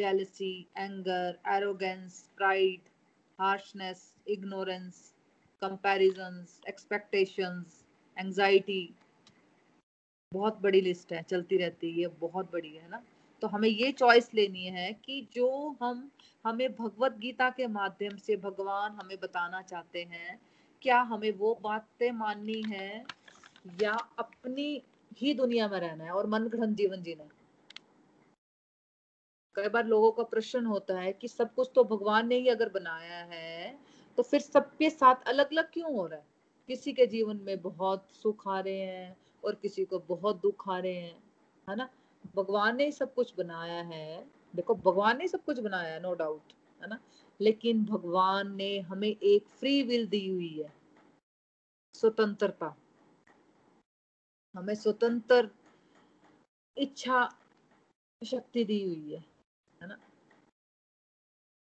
Jealousy, anger, arrogance, pride, harshness, ignorance, comparisons, expectations, anxiety बहुत बड़ी लिस्ट है चलती रहती है ये बहुत बड़ी है ना? तो हमें ये चॉइस लेनी है कि जो हम हमें भगवत गीता के माध्यम से भगवान हमें बताना चाहते हैं क्या हमें वो बातें माननी है या अपनी ही दुनिया में रहना है और मन ग्रहण जीवन जीना है? कई बार लोगों का प्रश्न होता है कि सब कुछ तो भगवान ने ही अगर बनाया है तो फिर सबके साथ अलग अलग क्यों हो रहा है? किसी के जीवन में बहुत सुख आ रहे हैं और किसी को बहुत दुख आ रहे हैं, है ना? भगवान ने ही सब कुछ बनाया है। देखो, भगवान ने सब कुछ बनाया है नो डाउट है ना? लेकिन भगवान ने हमें एक फ्री विल दी हुई है। स्वतंत्रता। हमें स्वतंत्र इच्छा शक्ति दी हुई है। है ना?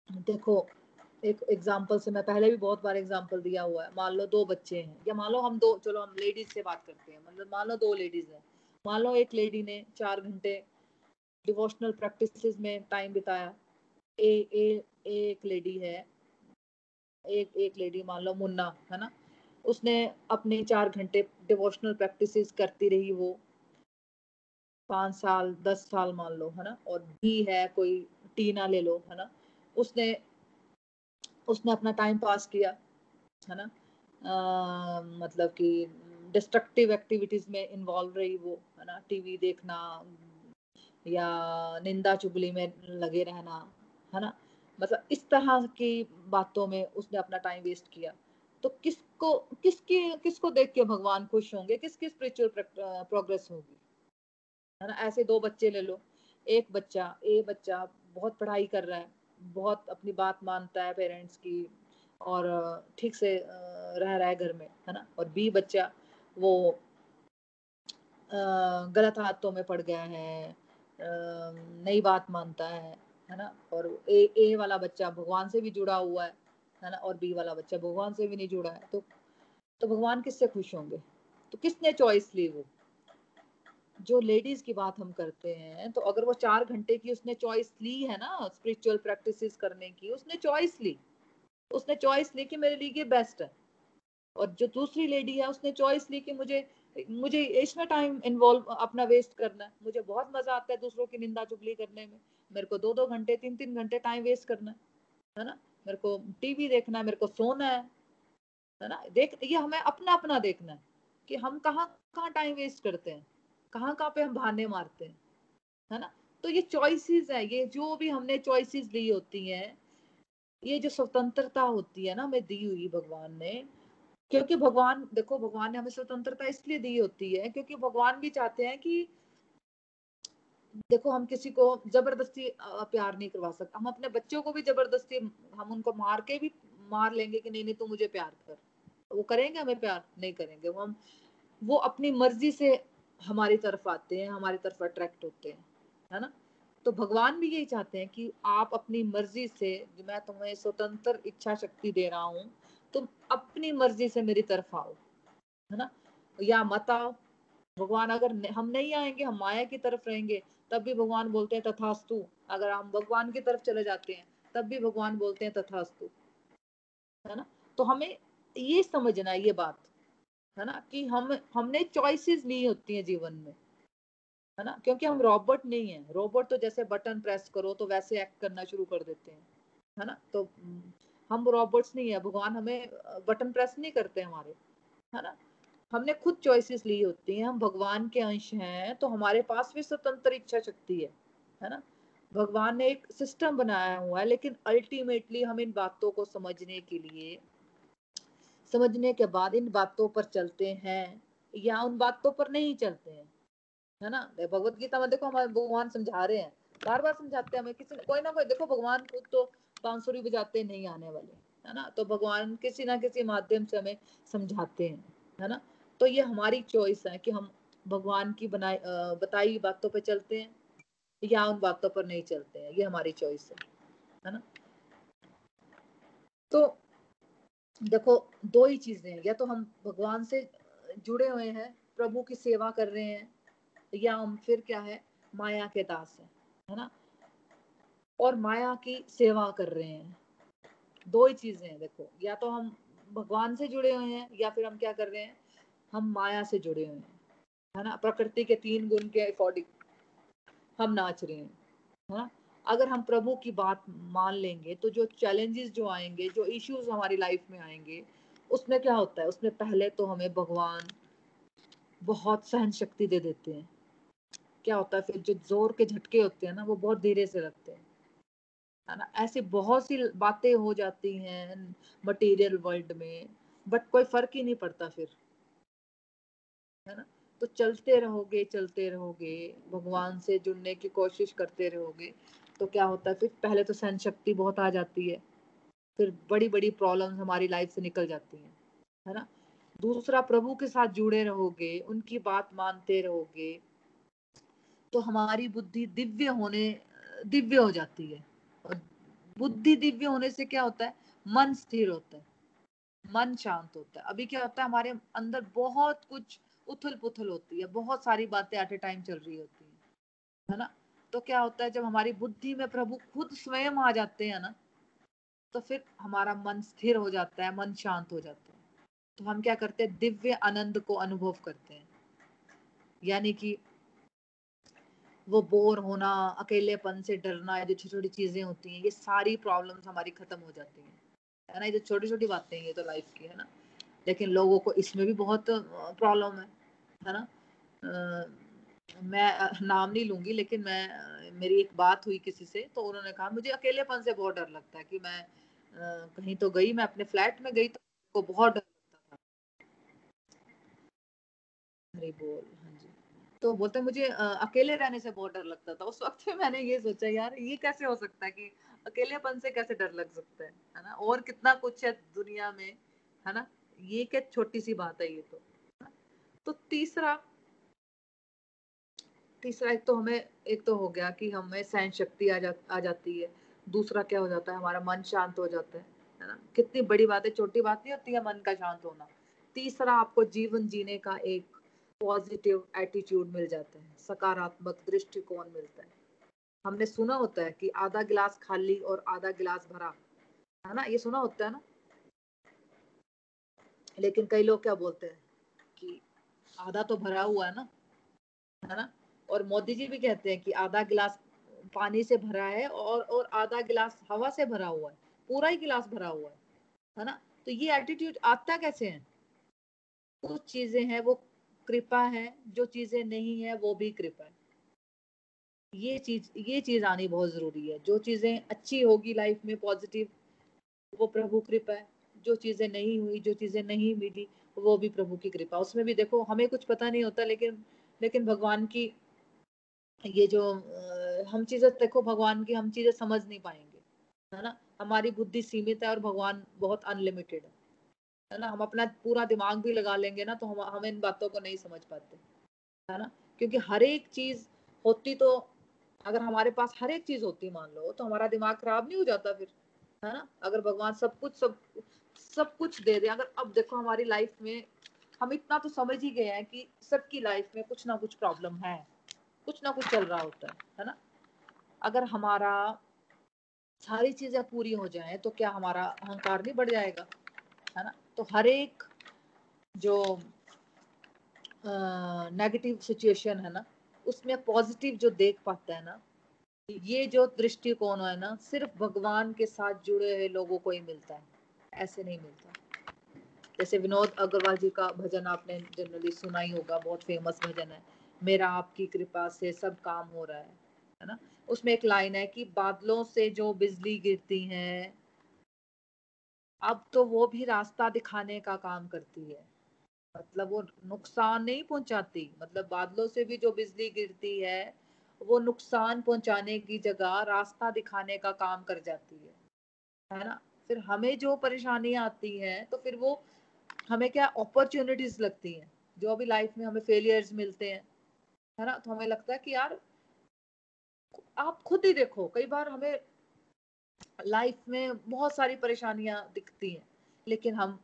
देखो एक एग्ज़ाम्पल से मैं पहले भी बहुत बार एग्ज़ाम्पल दिया हुआ है। मान लो दो बच्चे हैं या मान लो हम दो चलो हम लेडीज़ से बात करते हैं। मतलब मान लो दो लेडीज़ हैं। मान लो एक लेडी ने चार घंटे डिवोशनल प्रैक्टिस में टाइम बिताया। ए, ए, एक लेडी है एक एक लेडी मान लो मुन्ना है ना? उसने अपने चार घंटे डिवोशनल प्रैक्टिस करती रही वो। पाँच साल दस साल मान लो है ना? और भी है कोई टीना ले लो है ना? उसने उसने अपना टाइम पास किया है ना? आ, मतलब कि डिस्ट्रक्टिव एक्टिविटीज़ में इन्वॉल्व रही वो है ना? टीवी देखना या निंदा चुगली में लगे रहना है ना? मतलब इस तरह की बातों में उसने अपना टाइम वेस्ट किया। तो किसको किसकी किसको देख के भगवान खुश होंगे? किसकी स्पिरिचुअल प्रोग्रेस होगी? है ना? ऐसे दो बच्चे ले लो। एक बच्चा, ए बच्चा बहुत पढ़ाई कर रहा है, बहुत अपनी बात मानता है पेरेंट्स की और ठीक से रह रहा है घर में, है ना? और बी बच्चा वो गलत हाथों में पड़ गया है नई बात मानता है है ना? और ए ए वाला बच्चा भगवान से भी जुड़ा हुआ है है ना? और बी वाला बच्चा भगवान से भी नहीं जुड़ा है। तो तो भगवान किससे खुश होंगे? तो किसने चॉइस ली वो? जो लेडीज़ की बात हम करते हैं तो अगर वो चार घंटे की उसने चॉइस ली है ना स्पिरिचुअल प्रैक्टिस करने की, उसने चॉइस ली। उसने चॉइस ली कि मेरे लिए ये बेस्ट है। और जो दूसरी लेडी है, उसने चॉइस ली कि मुझे मुझे इसमें टाइम इन्वॉल्व अपना वेस्ट करना है। मुझे बहुत मज़ा आता है दूसरों की निंदा चुगली करने में। मेरे को दो दो घंटे तीन तीन घंटे टाइम वेस्ट करना है। ना? मेरे को टीवी देखना है, मेरे को सोना है। है ना? देख, ये हमें अपना अपना देखना है कि हम कहाँ कहाँ टाइम वेस्ट करते हैं। कहाँ कहाँ पे हम बहाने मारते हैं, है ना? तो ये चॉइसेस है, ये जो भी हमने चॉइसेस ली होती हैं, ये जो स्वतंत्रता होती है ना, हमें दी हुई भगवान ने, क्योंकि भगवान, देखो भगवान ने हमें स्वतंत्रता इसलिए दी होती है क्योंकि भगवान भी चाहते हैं कि, देखो हम किसी को ज़बरदस्ती प्यार नहीं करवा सकते। हम अपने बच्चों को भी ज़बरदस्ती, हम उनको मार के भी मार लेंगे कि नहीं नहीं, तू मुझे प्यार कर। वो करेंगे हमें प्यार? नहीं करेंगे। वो हम, वो अपनी मर्ज़ी से हमारी तरफ़ आते हैं, हमारी तरफ़ अट्रैक्ट होते हैं, है ना? तो भगवान भी यही चाहते हैं कि आप अपनी मर्ज़ी से, मैं तुम्हें स्वतंत्र इच्छा शक्ति दे रहा हूँ, तुम अपनी मर्ज़ी से मेरी तरफ़ आओ, है ना? या मत आओ। भगवान अगर हम नहीं आएँगे, हम माया की तरफ़ रहेंगे, तब भी भगवान बोलते हैं तथास्तु। अगर हम भगवान की तरफ़ चले जाते हैं, तब भी भगवान बोलते हैं तथास्तु, है ना? तो हमें ये समझना ये बात। है ना, कि हम, हमने चॉइसेस ली होती हैं जीवन में, है ना, क्योंकि हम रोबोट नहीं है। रोबोट तो जैसे बटन प्रेस करो तो वैसे एक्ट करना शुरू कर देते हैं, है ना तो हम रोबोट्स नहीं है, भगवान हमें बटन प्रेस नहीं करते हमारे, है ना। हमने खुद चॉइसेस ली होती हैं, हम भगवान के अंश हैं तो हमारे पास भी स्वतंत्र इच्छा शक्ति है है ना। भगवान ने एक सिस्टम बनाया हुआ है, लेकिन अल्टीमेटली हम इन बातों को समझने के लिए समझने के बाद इन बातों पर चलते हैं, या उन बातों पर नहीं चलते हैं, है ना? भगवत गीता में देखो हमारे भगवान समझा रहे हैं, बार बार समझाते हैं हमें, किसी कोई ना कोई, देखो भगवान खुद तो बांसुरी बजाते नहीं आने वाले, है ना? तो भगवान किसी ना किसी माध्यम से हमें समझाते हैं, है ना? तो ये हमारी चॉइस है कि हम भगवान की बनाई बताई बातों पर चलते हैं, या उन बातों पर नहीं चलते हैं, ये हमारी चॉइस है है ना? तो देखो, दो ही चीज़ें या तो हम भगवान से जुड़े हुए हैं, प्रभु की सेवा कर रहे हैं, या हम फिर क्या है, माया के दास है है ना? और माया की सेवा कर रहे हैं। दो ही चीज़ें हैं, देखो। या तो हम भगवान से जुड़े हुए हैं, या फिर हम क्या कर रहे हैं, हम माया से जुड़े हुए हैं, है ना? प्रकृति के तीन गुण के अकॉर्डिंग हम नाच रहे हैं, है ना? अगर हम प्रभु की बात मान लेंगे तो जो चैलेंजेस जो आएँगे, जो इश्यूज़ हमारी लाइफ में आएँगे, उसमें क्या होता है? उसमें पहले तो हमें भगवान बहुत सहन शक्ति दे देते हैं। क्या होता है? फिर जो ज़ोर के झटके होते हैं ना, वो बहुत धीरे से लगते हैं। है ना? ऐसी बहुत सी बातें हो जाती हैं मटेरियल वर्ल्ड में बट कोई फ़र्क ही नहीं पड़ता फिर। है ना? तो चलते रहोगे चलते रहोगे, भगवान से जुड़ने की कोशिश करते रहोगे। तो क्या होता है, फिर पहले तो सहन शक्ति बहुत आ जाती है, फिर बड़ी बड़ी प्रॉब्लम्स हमारी लाइफ से निकल जाती हैं, है ना? दूसरा, प्रभु के साथ जुड़े रहोगे, उनकी बात मानते रहोगे तो हमारी बुद्धि दिव्य होने, दिव्य हो जाती है। और बुद्धि दिव्य होने से क्या होता है? मन स्थिर होता है, मन शांत होता है। अभी क्या होता है, हमारे अंदर बहुत कुछ उथल पुथल होती है, बहुत सारी बातें एट ए टाइम चल रही होती है है ना? तो क्या होता है, जब हमारी बुद्धि में प्रभु खुद स्वयं आ जाते हैं ना तो फिर हमारा मन स्थिर हो जाता है, मन शांत हो जाता है। तो हम क्या करते हैं, दिव्य आनंद को अनुभव करते हैं। यानी कि वो बोर होना, अकेलेपन से डरना, ये जो छोटी छोटी चीज़ें होती हैं, ये सारी प्रॉब्लम्स हमारी खत्म हो जाती हैं। है ना, ये जो छोटी छोटी बातें हैं, ये तो लाइफ की, है ना। लेकिन लोगों को इसमें भी बहुत प्रॉब्लम है है ना। मैं नाम नहीं लूँगी, लेकिन मैं मेरी एक बात हुई किसी से तो उन्होंने कहा, मुझे अकेलेपन से बहुत डर लगता है कि मैं कहीं तो गई, मैं अपने फ्लैट में गई तो बहुत डर लगता था। अरे बोल हाँ जी। तो बोलते मुझे अकेले रहने से बहुत डर लगता था। उस वक्त में मैंने ये सोचा, यार, ये कैसे हो सकता है कि अकेलेपन से कैसे डर लग सकता है? है ना? और कितना कुछ है दुनिया में, है ना? ये क्या छोटी सी बात है ये तो। तो तीसरा तीसरा एक तो हमें, एक तो हो गया कि हमें सहन शक्ति आ जा, आ जाती है। दूसरा क्या हो जाता है? हमारा मन शांत हो जाता है है ना? कितनी बड़ी बात है छोटी बात नहीं होती है मन का शांत होना। तीसरा आपको जीवन जीने का एक पॉजिटिव एटीट्यूड मिल जाता है, सकारात्मक दृष्टिकोण मिलता है। हमने सुना होता है कि आधा गिलास खाली और आधा गिलास भरा, है ना? ये सुना होता है ना? लेकिन कई लोग क्या बोलते हैं कि आधा तो भरा हुआ है ना है ना? और मोदी जी भी कहते हैं कि आधा गिलास पानी से भरा है और और आधा गिलास हवा से भरा हुआ है, पूरा ही गिलास भरा हुआ है है ना? तो ये एटीट्यूड आता कैसे है? कुछ चीज़ें हैं, वो कृपा है, जो चीज़ें नहीं है, वो भी कृपा है। ये चीज़ ये चीज़ आनी बहुत ज़रूरी है। जो चीज़ें अच्छी होगी लाइफ में पॉजिटिव वो प्रभु कृपा है। जो चीज़ें नहीं हुई, जो चीज़ें नहीं मिली, वो भी प्रभु की कृपा उसमें भी देखो, हमें कुछ पता नहीं होता, लेकिन लेकिन भगवान की ये जो हम चीज़ें, देखो भगवान की हम चीज़ें समझ नहीं पाएँगे, है ना? हमारी बुद्धि सीमित है और भगवान बहुत अनलिमिटेड है है ना? हम अपना पूरा दिमाग भी लगा लेंगे ना तो हम हम इन बातों को नहीं समझ पाते, है ना? क्योंकि हर एक चीज़ होती तो अगर हमारे पास हर एक चीज़ होती मान लो तो हमारा दिमाग खराब नहीं हो जाता फिर, है ना? अगर भगवान सब कुछ, सब सब कुछ दे दे, अगर अब देखो हमारी लाइफ में, हम इतना तो समझ ही गए हैं कि सबकी लाइफ में कुछ ना कुछ प्रॉब्लम है। कुछ ना कुछ चल रहा होता है है ना? अगर हमारा सारी चीज़ें पूरी हो जाए तो क्या हमारा अहंकार नहीं बढ़ जाएगा, है ना? तो हर एक जो नेगेटिव सिचुएशन है ना, उसमें पॉजिटिव जो देख पाता है ना, ये जो दृष्टिकोण है ना, सिर्फ़ भगवान के साथ जुड़े हुए लोगों को ही मिलता है, ऐसे नहीं मिलता। जैसे विनोद अग्रवाल जी का भजन आपने जनरली सुना ही होगा, बहुत फ़ेमस भजन है। मेरा आपकी कृपा से सब काम हो रहा है है ना? उसमें एक लाइन है कि बादलों से जो बिजली गिरती है, अब तो वो भी रास्ता दिखाने का काम करती है। मतलब वो नुकसान नहीं पहुंचाती मतलब बादलों से भी जो बिजली गिरती है, वो नुकसान पहुँचाने की जगह रास्ता दिखाने का काम कर जाती है है ना? फिर हमें जो परेशानियाँ आती हैं तो फिर वो हमें क्या अपॉर्चुनिटीज़ लगती हैं, जो अभी लाइफ में हमें फेलियर्स मिलते हैं। है ना? तो हमें लगता है कि यार, आप खुद ही देखो, कई बार हमें लाइफ में बहुत सारी परेशानियाँ दिखती हैं, लेकिन हम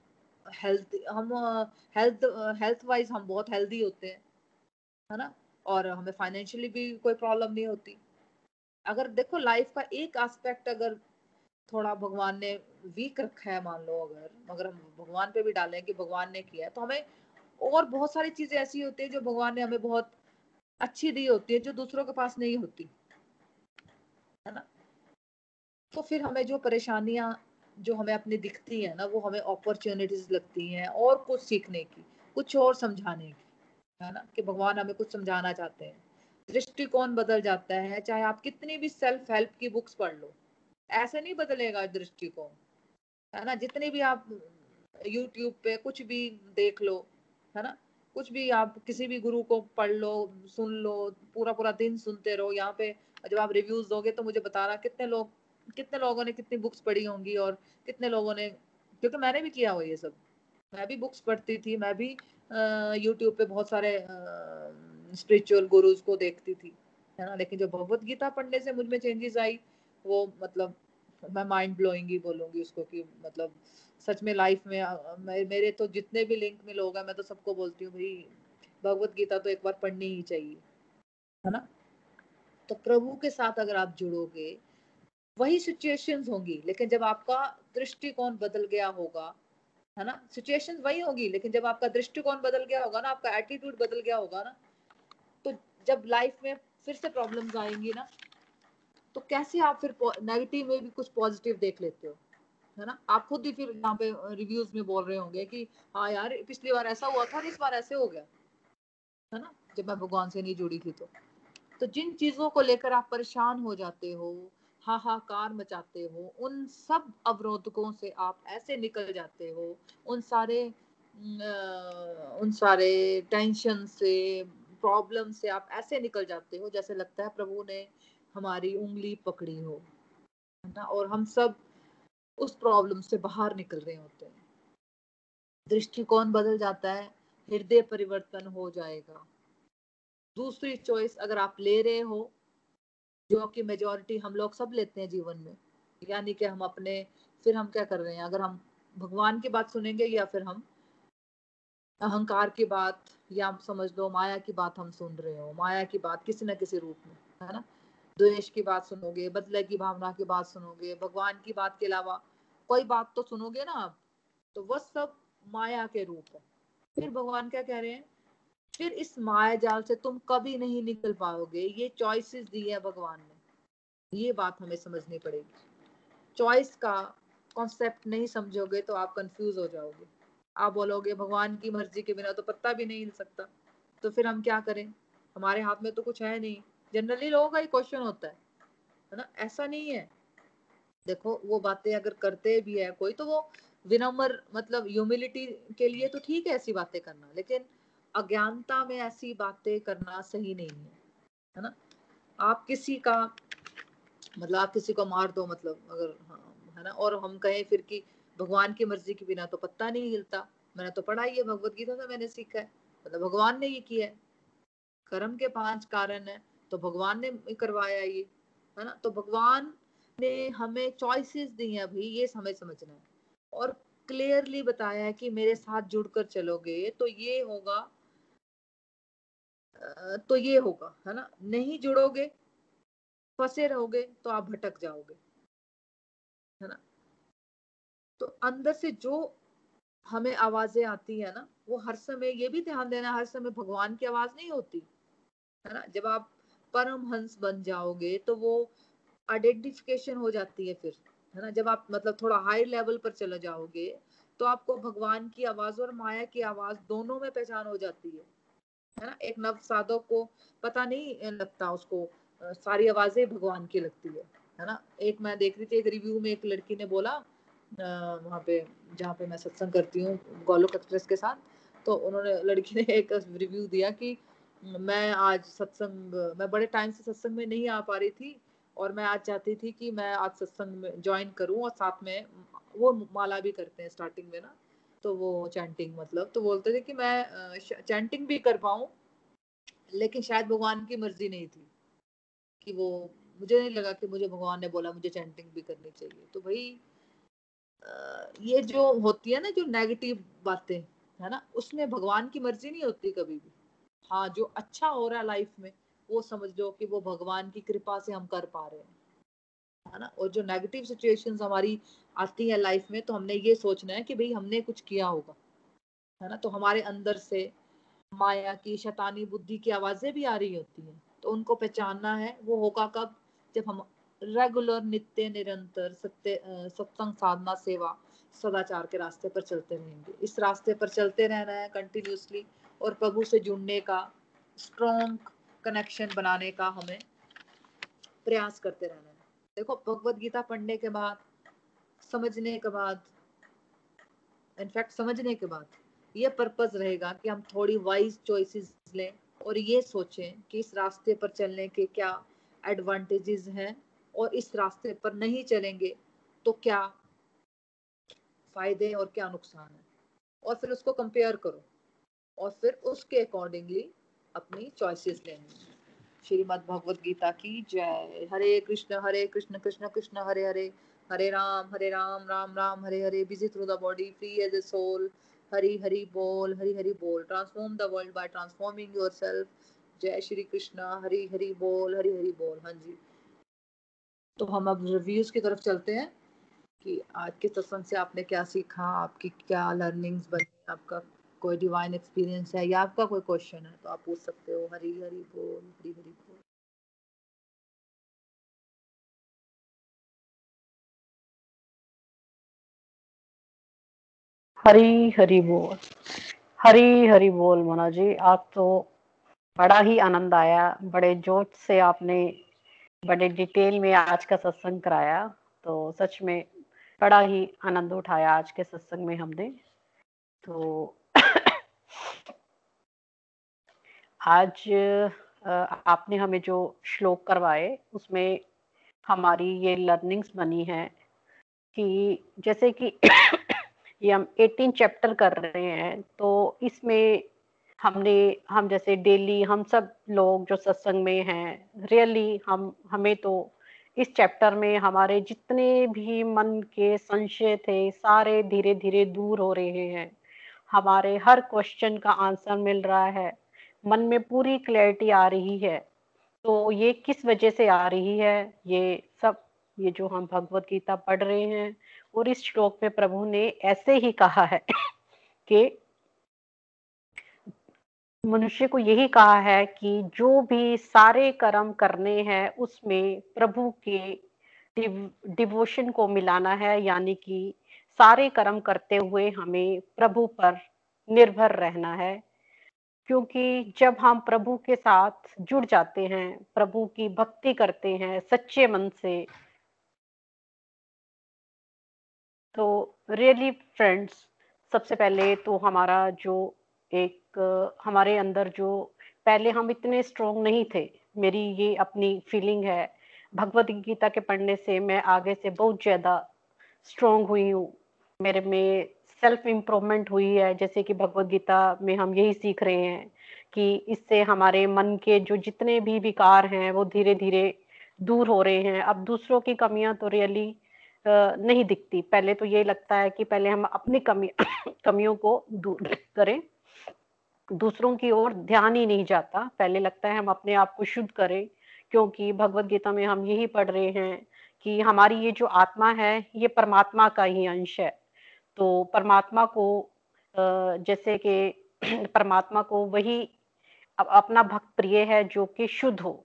हेल्थ हम हेल्थ हेल्थ वाइज हम बहुत हेल्दी होते हैं, है ना? और हमें फाइनेंशियली भी कोई प्रॉब्लम नहीं होती। अगर देखो लाइफ का एक एस्पेक्ट अगर थोड़ा भगवान ने वीक रखा है, मान लो अगर, मगर हम भगवान पे भी डालें कि भगवान ने किया है तो हमें और बहुत सारी चीज़ें ऐसी होती है जो भगवान ने हमें बहुत अच्छी दी होती है, जो दूसरों के पास नहीं होती। है ना? तो फिर हमें जो परेशानियाँ, जो हमें अपनी दिखती है ना, वो हमें अपॉर्चुनिटीज़ लगती हैं और कुछ सीखने की, कुछ और समझाने की, है ना? कि भगवान हमें कुछ समझाना चाहते हैं। दृष्टिकोण बदल जाता है, चाहे आप कितनी भी सेल्फ हेल्प की बुक्स पढ़ लो, ऐसे नहीं बदलेगा दृष्टिकोण, है ना? जितनी भी आप यूट्यूब पे कुछ भी देख लो, है ना? कुछ भी आप किसी भी गुरु को पढ़ लो, सुन लो पूरा पूरा दिन सुनते रहो। यहाँ पे जब आप रिव्यूज़ दोगे तो मुझे बताना कितने लोग, कितने लोगों ने कितनी बुक्स पढ़ी होंगी और कितने लोगों ने, क्योंकि मैंने भी किया हुआ ये सब। मैं भी बुक्स पढ़ती थी, मैं भी यूट्यूब पे बहुत सारे स्पिरिचुअल गुरुज को देखती थी, है ना? लेकिन जो भगवत गीता पढ़ने से मुझमें चेंजेस आई, वो मतलब मैं माइंड ब्लोइंग ही बोलूँगी उसको कि मतलब सच में लाइफ में मेरे तो जितने भी लिंक में लोग हैं, मैं तो सबको बोलती हूँ, भाई, भगवत गीता तो एक बार पढ़नी ही चाहिए। है ना? तो प्रभु के साथ अगर आप जुड़ोगे, वही सिचुएशंस होंगी, लेकिन जब आपका दृष्टिकोण बदल गया होगा, है ना? सिचुएशंस वही होगी, लेकिन जब आपका दृष्टिकोण बदल गया होगा ना, आपका एटीट्यूड बदल गया होगा ना तो जब लाइफ में फिर से प्रॉब्लम्स आएँगी ना तो कैसे आप फिर नेगेटिव में भी कुछ पॉजिटिव देख लेते हो? है ना? आप खुद ही फिर यहाँ पे रिव्यूज़ में बोल रहे होंगे कि हाँ यार, पिछली बार ऐसा हुआ था और इस बार ऐसे हो गया। है ना? जब मैं भगवान से नहीं जुड़ी थी तो। तो जिन चीज़ों को लेकर आप परेशान हो जाते हो, हाहाकार मचाते हो, उन सब अवरोधकों से आप ऐसे निकल जाते हो, उन सारे उन सारे टेंशन से प्रॉब्लम से आप ऐसे निकल जाते हो, जैसे लगता है प्रभु ने हमारी उंगली पकड़ी हो, है ना? और हम सब उस प्रॉब्लम से बाहर निकल रहे होते हैं। दृष्टिकोण बदल जाता है, हृदय परिवर्तन हो जाएगा। दूसरी चॉइस अगर आप ले रहे हो, जो कि मेजोरिटी हम लोग सब लेते हैं जीवन में, यानी कि हम अपने, फिर हम क्या कर रहे हैं? अगर हम भगवान की बात सुनेंगे या फिर हम अहंकार की बात, या समझ लो, माया की बात हम सुन रहे हो, माया की बात किसी न किसी रूप में, है ना? द्वेष की बात सुनोगे बदले की भावना की बात सुनोगे, भगवान की बात के अलावा कोई बात तो सुनोगे ना आप? तो वह सब माया के रूप है। फिर भगवान क्या कह रहे हैं? फिर इस माया जाल से तुम कभी नहीं निकल पाओगे। ये चॉइसेस दी है भगवान ने। ये बात हमें समझनी पड़ेगी। चॉइस का कॉन्सेप्ट नहीं समझोगे तो आप कंफ्यूज हो जाओगे। आप बोलोगे, भगवान की मर्ज़ी के बिना तो पत्ता भी नहीं हिल सकता। तो फिर हम क्या करें? हमारे हाथ में तो कुछ है नहीं। जनरली लोगों का ही क्वेश्चन होता है। है ना? ऐसा नहीं है। देखो, वो बातें अगर करते भी है कोई तो वो विनम्र मतलब ह्यूमिलिटी के लिए तो ठीक है ऐसी बातें करना, लेकिन अज्ञानता में ऐसी बातें करना सही नहीं है। है ना? आप किसी का मतलब आप किसी को मार दो मतलब अगर हाँ है ना? और हम कहें फिर कि भगवान की मर्ज़ी के बिना तो पत्ता नहीं हिलता। मैंने तो पढ़ा ही है, भगवत गीता से मैंने सीखा है। मतलब भगवान ने ये किया है। कर्म के पाँच कारण है। तो भगवान ने करवाया ये, है ना? तो भगवान ने हमें चॉइसेस दी हैं अभी, ये हमें समझना है। और क्लियरली बताया है कि मेरे साथ जुड़कर चलोगे तो ये होगा तो ये होगा, है ना? नहीं जुड़ोगे, फंसे रहोगे तो आप भटक जाओगे, है ना? तो अंदर से जो हमें आवाज़ें आती है ना, वो हर समय, ये भी ध्यान देना, हर समय भगवान की आवाज़ नहीं होती, है ना? जब आप परम हंस बन जाओगे तो वो आइडेंटिफिकेशन हो जाती है फिर, है ना? जब आप मतलब थोड़ा हाई लेवल पर चले जाओगे तो आपको भगवान की आवाज़ और माया की आवाज़ दोनों में पहचान हो जाती है है ना? एक नव साधक को पता नहीं लगता उसको सारी आवाज़ें भगवान की लगती है है ना? एक मैं देख रही थी, एक रिव्यू में एक लड़की ने बोला वहाँ पे, जहाँ पे मैं सत्संग करती हूँ, गोलोक एक्सप्रेस के साथ तो उन्होंने, लड़की ने एक रिव्यू दिया कि मैं आज सत्संग, मैं बड़े टाइम से सत्संग में नहीं आ पा रही थी और मैं आज चाहती थी कि मैं आज सत्संग में ज्वाइन करूँ और साथ में वो माला भी करते हैं स्टार्टिंग में ना तो वो चैंटिंग मतलब तो बोलते थे कि मैं चैंटिंग भी कर पाऊँ, लेकिन शायद भगवान की मर्ज़ी नहीं थी कि वो, मुझे नहीं लगा कि मुझे भगवान ने बोला मुझे चैंटिंग भी करनी चाहिए। तो भाई ये जो होती है ना, जो नेगेटिव बातें, है ना, उसमें भगवान की मर्ज़ी नहीं होती कभी भी। हाँ जो अच्छा हो रहा है लाइफ में, वो समझ लो कि वो भगवान की कृपा से हम कर पा रहे हैं। है ना? और जो नेगेटिव सिचुएशंस हमारी आती है लाइफ में तो हमने ये सोचना है कि भाई हमने कुछ किया होगा। है ना? तो हमारे अंदर से माया की, शैतानी बुद्धि की आवाज़ें भी आ रही होती हैं तो उनको पहचानना है, वो होगा कब? जब हम रेगुलर नित्य, निरंतर, सत्य सत्संग, साधना, सेवा, सदाचार के रास्ते पर चलते रहेंगे। इस रास्ते पर चलते रहना है कंटिन्यूसली और प्रभु से जुड़ने का स्ट्रॉन्ग कनेक्शन बनाने का हमें प्रयास करते रहना है। देखो भगवत गीता पढ़ने के बाद, समझने के बाद इनफैक्ट समझने के बाद ये पर्पज रहेगा कि हम थोड़ी वाइज चॉइसेस लें और ये सोचें कि इस रास्ते पर चलने के क्या एडवांटेजेस हैं और इस रास्ते पर नहीं चलेंगे तो क्या फ़ायदे और क्या नुकसान है। और फिर उसको कंपेयर करो। और फिर उसके अकॉर्डिंगली अपनी चॉइसेस लेनी। श्रीमद भगवत गीता की जय। Hare Krishna Hare Krishna Krishna Krishna, Hare Hare. Hare Ram Hare Ram Ram Ram, Hare Hare. Busy through the body free as a soul Hari Hari बोल, हरी हरी बोल। Transform the world by transforming yourself जय श्री कृष्ण, हरी हरी बोल, हरी हरी बोल। हाँ जी। तो हम अब reviews की तरफ़ चलते हैं कि आज के सत्संग से आपने क्या सीखा, आपकी क्या लर्निंग्स बनी, आपका कोई डिवाइन एक्सपीरियंस है, या आपका कोई क्वेश्चन है तो आप पूछ सकते हो, हरी हरी बोल, हरी हरी बोल। हरी हरी बोल, हरी हरी बोल मोना जी, आप तो बड़ा ही आनंद आया, बड़े जोश से आपने, बड़े डिटेल में आज का सत्संग कराया तो सच में बड़ा ही आनंद उठाया आज के सत्संग में हमने। तो आज आपने हमें जो श्लोक करवाए, उसमें हमारी ये लर्निंग्स बनी है कि जैसे कि ये हम 18 चैप्टर कर रहे हैं तो इसमें हमने, हम जैसे डेली हम सब लोग जो सत्संग में हैं रियली हम, हमें तो इस चैप्टर में हमारे जितने भी मन के संशय थे, सारे धीरे धीरे दूर हो रहे हैं। हमारे हर क्वेश्चन का आंसर मिल रहा है। मन में पूरी क्लैरिटी आ रही है। तो ये किस वजह से आ रही है? ये सब, ये जो हम भगवत गीता पढ़ रहे हैं, और इस श्लोक में प्रभु ने ऐसे ही कहा है कि मनुष्य को यही कहा है कि जो भी सारे कर्म करने हैं, उसमें प्रभु के डिवोशन को मिलाना है, यानी कि सारे कर्म करते हुए हमें प्रभु पर निर्भर रहना है, क्योंकि जब हम प्रभु के साथ जुड़ जाते हैं, प्रभु की भक्ति करते हैं सच्चे मन से तो रियली फ्रेंड्स सबसे पहले तो हमारा जो एक, हमारे अंदर जो पहले हम इतने स्ट्रोंग नहीं थे, मेरी ये अपनी फीलिंग है, भगवत गीता के पढ़ने से मैं आगे से बहुत ज़्यादा स्ट्रोंग हुई हूँ। मेरे में सेल्फ इम्प्रूवमेंट हुई है, जैसे कि भगवत गीता में हम यही सीख रहे हैं कि इससे हमारे मन के जो जितने भी विकार हैं, वो धीरे धीरे दूर हो रहे हैं। अब दूसरों की कमियाँ तो रियली नहीं दिखती। पहले तो ये लगता है कि पहले हम अपनी कमी, कमियों को दूर करें। दूसरों की ओर ध्यान ही नहीं जाता। पहले लगता है हम अपने आप को शुद्ध करें, क्योंकि भगवत गीता में हम यही पढ़ रहे हैं कि हमारी ये जो आत्मा है, ये परमात्मा का ही अंश है। तो परमात्मा को जैसे कि परमात्मा को वही अपना भक्त प्रिय है जो कि शुद्ध हो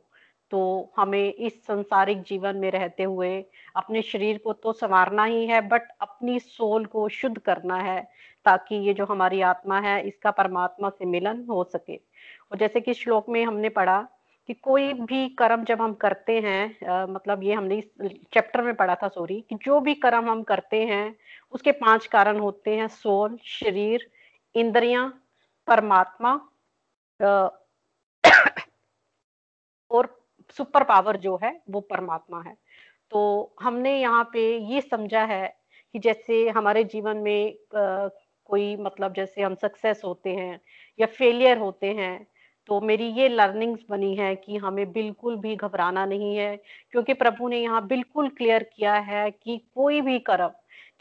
तो हमें इस संसारिक जीवन में रहते हुए अपने शरीर को तो संवारना ही है बट अपनी सोल को शुद्ध करना है ताकि ये जो हमारी आत्मा है इसका परमात्मा से मिलन हो सके। और जैसे कि श्लोक में हमने पढ़ा कि कोई भी कर्म जब हम करते हैं आ, मतलब ये हमने इस चैप्टर में पढ़ा था सॉरी कि जो भी कर्म हम करते हैं उसके पाँच कारण होते हैं, सोल, शरीर, इंद्रियाँ, परमात्मा और सुपर पावर जो है, वो परमात्मा है। तो हमने यहाँ पे ये समझा है कि जैसे हमारे जीवन में कोई मतलब जैसे हम सक्सेस होते हैं या फेलियर होते हैं तो मेरी ये लर्निंग्स बनी है कि हमें बिल्कुल भी घबराना नहीं है, क्योंकि प्रभु ने यहाँ बिल्कुल क्लियर किया है कि कोई भी कर्म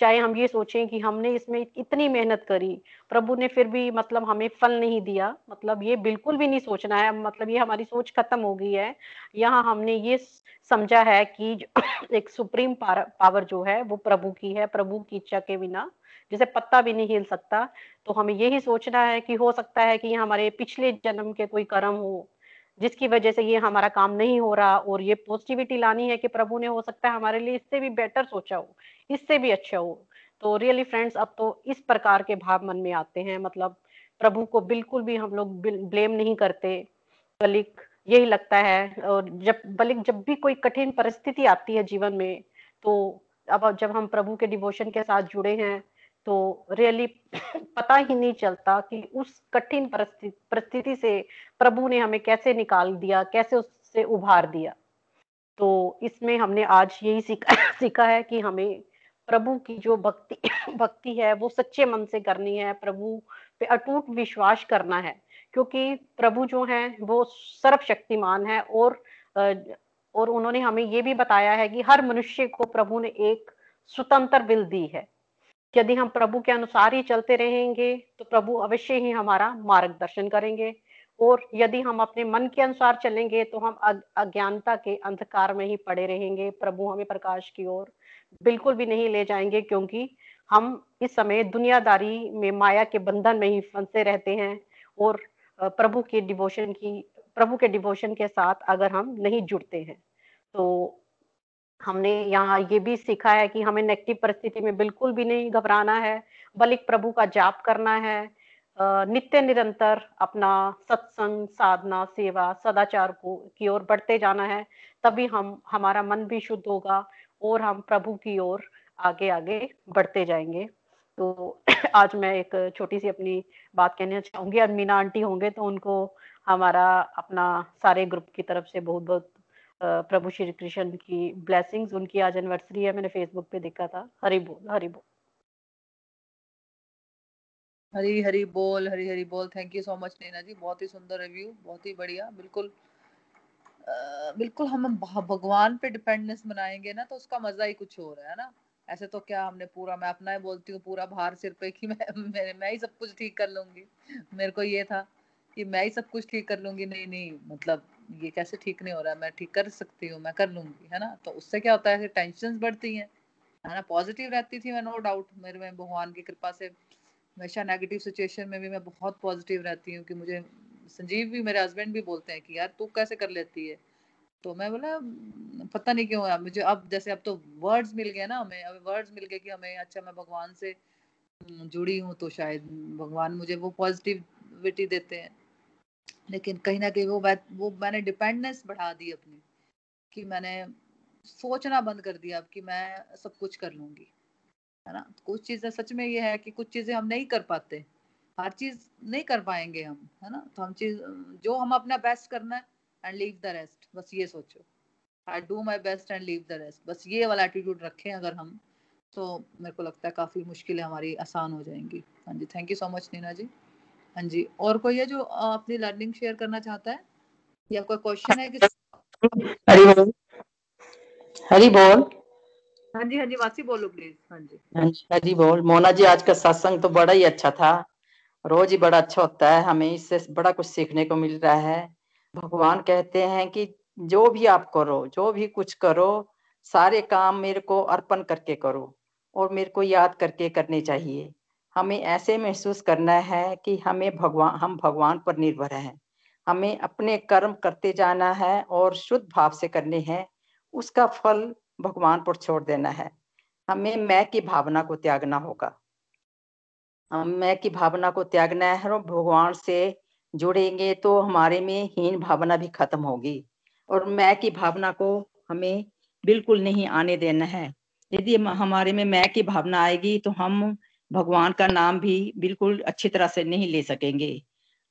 चाहे हम ये सोचें कि हमने इसमें इतनी मेहनत करी, प्रभु ने फिर भी मतलब हमें फल नहीं दिया। मतलब ये बिल्कुल भी नहीं सोचना है। मतलब ये हमारी सोच खत्म हो गई है। यहाँ हमने ये समझा है कि एक सुप्रीम पावर जो है, वो प्रभु की है, प्रभु की इच्छा के बिना। जैसे पत्ता भी नहीं हिल सकता। तो हमें यही सोचना है कि हो सकता है कि हमारे पिछले जन्म के कोई कर्म हो। जिसकी वजह से ये हमारा काम नहीं हो रहा और ये पॉजिटिविटी लानी है कि प्रभु ने हो सकता है हमारे लिए इससे भी बेटर सोचा हो, इससे भी अच्छा हो। तो रियली फ्रेंड्स अब तो इस प्रकार के भाव मन में आते हैं। मतलब प्रभु को बिल्कुल भी हम लोग ब्लेम नहीं करते। बलिक यही लगता है और जब, बलिक जब भी कोई कठिन परिस्थिति आती है जीवन में तो अब जब हम प्रभु के डिवोशन के साथ जुड़े हैं तो रियली पता ही नहीं चलता कि उस कठिन परिस्थिति से प्रभु ने हमें कैसे निकाल दिया, कैसे उससे उभार दिया। तो इसमें हमने आज यही सीखा सीखा है कि हमें प्रभु की जो भक्ति भक्ति है, वो सच्चे मन से करनी है, प्रभु पे अटूट विश्वास करना है। क्योंकि प्रभु जो है, वो सर्वशक्तिमान है और और उन्होंने हमें ये भी बताया है कि हर मनुष्य को प्रभु ने एक स्वतंत्र बिल दी है। यदि हम प्रभु के अनुसार ही चलते रहेंगे तो प्रभु अवश्य ही हमारा मार्गदर्शन करेंगे। और यदि हम अपने मन के अनुसार चलेंगे तो हम अज्ञानता के अंधकार में ही पड़े रहेंगे। प्रभु हमें प्रकाश की ओर बिल्कुल भी नहीं ले जाएँगे, क्योंकि हम इस समय दुनियादारी में, माया के बंधन में ही फंसे रहते हैं। और प्रभु के डिवोशन की, प्रभु के डिवोशन के साथ अगर हम नहीं जुड़ते हैं तो हमने यहाँ ये भी सीखा है कि हमें नेगेटिव परिस्थिति में बिल्कुल भी नहीं घबराना है, बल्कि प्रभु का जाप करना है नित्य निरंतर अपना सत्संग, साधना, सेवा, सदाचार को, की ओर बढ़ते जाना है, तभी हम, हमारा मन भी शुद्ध होगा और हम प्रभु की ओर आगे आगे बढ़ते जाएँगे। तो आज मैं एक छोटी सी अपनी बात कहना चाहूँगी। और मीना आंटी होंगे तो उनको हमारा अपना सारे ग्रुप की तरफ़ से बहुत बहुत प्रभु श्री कृष्ण की ब्लेसिंग्स उनकी आज एनिवर्सरी है मैंने फेसबुक पे देखा था। हरी बोल हरी बोल। हरी हरी बोल हरी हरी बोल। Thank you so much Naina ji. बहुत ही सुंदर रिव्यू बहुत ही बढ़िया। बिल्कुल आ, बिल्कुल हम भगवान पे डिपेंडेंस बनाएँगे ना तो उसका मज़ा ही कुछ हो रहा है ना? ऐसे तो क्या हमने पूरा मैं अपना ही बोलती हूँ पूरा भार सिर पे कि मैं मैं, मैं ही सब कुछ ठीक कर लूँगी। मेरे को ये था कि मैं ही सब कुछ ठीक कर लूँगी। नहीं नहीं मतलब ये कैसे ठीक नहीं हो रहा, मैं ठीक कर सकती हूँ, मैं कर लूँगी, है ना? तो उससे क्या होता है टेंशन बढ़ती हैं, है ना? पॉजिटिव रहती थी मैं नो डाउट मेरे में भगवान की कृपा से हमेशा नेगेटिव सिचुएशन में भी मैं बहुत पॉजिटिव रहती हूँ कि मुझे संजीव भी, मेरे हस्बैंड भी बोलते हैं कि यार तू कैसे कर लेती है? तो मैं बोला, पता नहीं क्यों मुझे, अब जैसे अब तो वर्ड्स मिल गए ना हमें, अब वर्ड्स मिल गए कि हमें अच्छा मैं भगवान से जुड़ी हूँ तो शायद भगवान मुझे वो पॉजिटिविटी देते हैं। लेकिन कहीं ना कहीं वो वो मैंने डिपेंडेंस बढ़ा दी अपनी, कि मैंने सोचना बंद कर दिया अब कि मैं सब कुछ कर लूँगी, है ना? कुछ चीज़ें सच में ये है कि कुछ चीज़ें हम नहीं कर पाते, हर चीज़ नहीं कर पाएँगे हम, है ना? तो हम चीज़, जो हम अपना बेस्ट करना है एंड लीव द रेस्ट बस ये सोचो। I do my best and leave the rest बस ये वाला एटीट्यूड रखें अगर हम तो मेरे को लगता है काफ़ी मुश्किलें हमारी आसान हो जाएँगी। हाँ जी thank you so much Neena ji. हाँ जी और कोई है जो अपनी लर्निंग शेयर करना चाहता है? या कोई क्वेश्चन है कि? हरी बोल। हरी बोल। हाँ जी हाँ जी वासी बोलो प्लीज़ हाँ जी। हाँ जी हरी बोल। मोना जी आज का सत्संग तो बड़ा ही अच्छा था। रोज ही बड़ा अच्छा होता है हमें इससे बड़ा कुछ सीखने को मिल रहा है। भगवान कहते हैं कि जो भी आप करो जो भी कुछ करो सारे काम मेरे को अर्पण करके करो और मेरे को याद करके करने चाहिए। हमें ऐसे महसूस करना है कि हमें भगवान, हम भगवान पर निर्भर हैं। हमें अपने कर्म करते जाना है और शुद्ध भाव से करने हैं, उसका फल भगवान पर छोड़ देना है। हमें मैं की भावना को त्यागना होगा। हम मैं की भावना को त्यागना है और भगवान से जुड़ेंगे तो हमारे में हीन भावना भी खत्म होगी और मैं की भावना को हमें बिल्कुल नहीं आने देना है। यदि हमारे में मैं की भावना आएगी तो हम भगवान का नाम भी बिल्कुल अच्छी तरह से नहीं ले सकेंगे।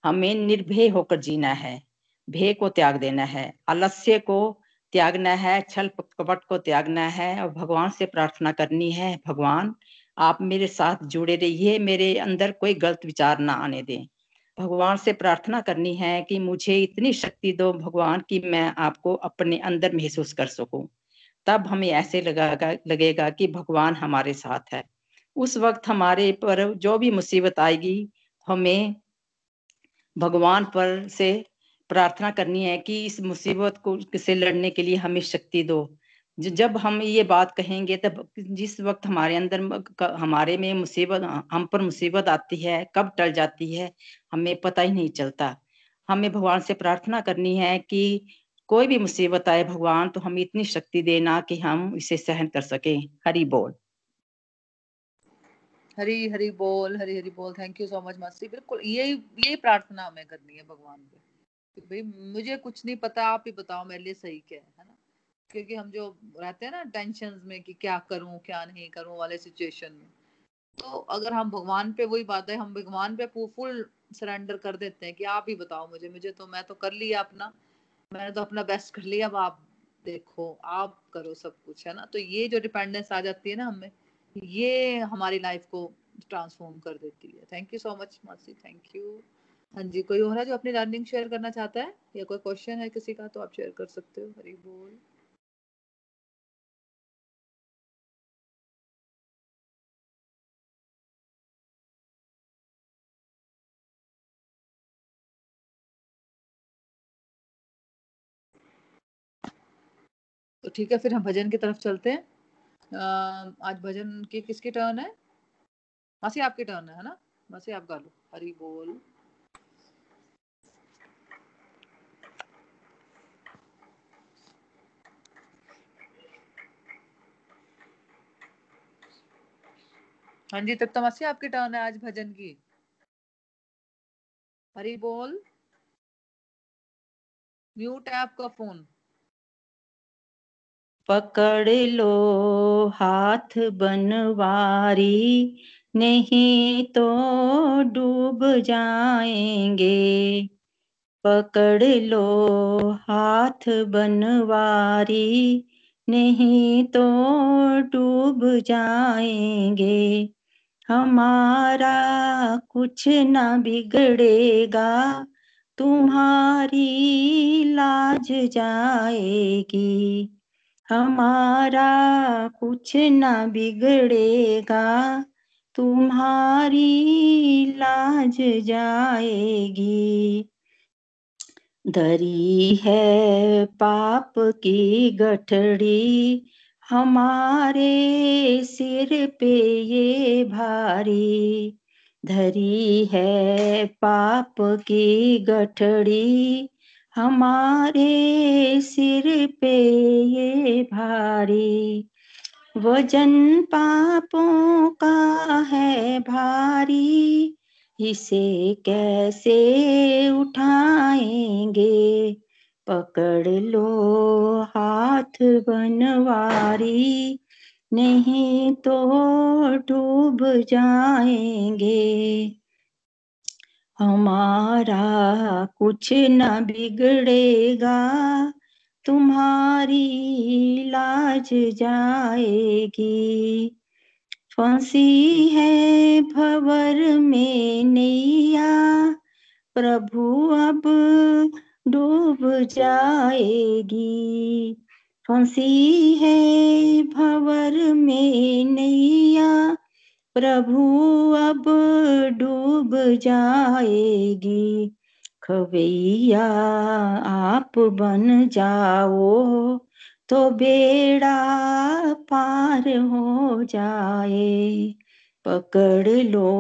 हमें निर्भय होकर जीना है, भय को त्याग देना है, आलस्य को त्यागना है, छल कपट को त्यागना है और भगवान से प्रार्थना करनी है, भगवान, आप मेरे साथ जुड़े रहिए, मेरे अंदर कोई गलत विचार ना आने दें। भगवान से प्रार्थना करनी है कि मुझे इतनी शक्ति दो, भगवान, की मैं आपको अपने अंदर महसूस कर सकूँ। तब हमें ऐसे लगेगा लगेगा कि भगवान हमारे साथ है। उस वक्त हमारे पर जो भी मुसीबत आएगी, हमें भगवान पर से प्रार्थना करनी है कि इस मुसीबत को, से लड़ने के लिए हमें शक्ति दो। जब हम ये बात कहेंगे, तब जिस वक्त हमारे अंदर हमारे में मुसीबत, हम पर मुसीबत आती है, कब टल जाती है, हमें पता ही नहीं चलता। हमें भगवान से प्रार्थना करनी है कि कोई भी मुसीबत आए भगवान तो हमें इतनी शक्ति देना कि हम इसे सहन कर सके। हरी बोल। हरी हरी बोल, हरी हरी बोल थैंक यू सो मच मासी बिल्कुल, यही यही प्रार्थना हमें करनी है भगवान पे। भाई, मुझे कुछ नहीं पता, आप ही बताओ मेरे लिए सही क्या है ना? क्योंकि हम जो रहते हैं ना टेंशन में कि क्या करूँ, क्या नहीं करूँ वाले सिचुएशन में। तो अगर हम भगवान पे वही बात है, हम भगवान पे फुल सरेंडर कर देते हैं कि आप ही बताओ मुझे मुझे तो मैं तो कर लिया अपना। मैंने तो अपना बेस्ट कर लिया, अब आप देखो, आप करो सब कुछ, है ना? तो ये जो डिपेंडेंस आ जाती है ना हमें ये हमारी लाइफ को ट्रांसफॉर्म कर देती है। थैंक यू सो मच मासी थैंक यू हाँ जी, कोई और है जो अपनी लर्निंग शेयर करना चाहता है? या कोई क्वेश्चन है किसी का तो आप शेयर कर सकते हो। हरी बोल। तो ठीक है, फिर हम भजन की तरफ़ चलते हैं। आज भजन की किसकी टर्न है? मासी आपकी टर्न है ना? मासी आप गा लो। हरी बोल। हाँ जी, तब तो मासी आपकी टर्न है आज भजन की। हरी बोल। म्यूट है आपका फ़ोन पकड़ लो, हाथ बनवारी। नहीं तो डूब जाएँगे। पकड़ लो, हाथ बनवारी। नहीं तो डूब जाएँगे। हमारा कुछ ना बिगड़ेगा, तुम्हारी लाज जाएगी। हमारा कुछ ना बिगड़ेगा, तुम्हारी लाज जाएगी। धरी है पाप की गठड़ी, हमारे सिर पे ये भारी। धरी है पाप की गठड़ी हमारे सिर पे ये भारी वज़न पापों का है भारी, इसे कैसे उठाएँगे? पकड़ लो हाथ बनवारी, नहीं तो डूब जाएँगे। हमारा कुछ न बिगड़ेगा, तुम्हारी लाज जाएगी। फंसी है भवर में नैया, प्रभु अब डूब जाएगी। फंसी है भवर में नैया प्रभु अब डूब जाएगी। खवैया, आप बन जाओ तो बेड़ा पार हो जाए। पकड़ लो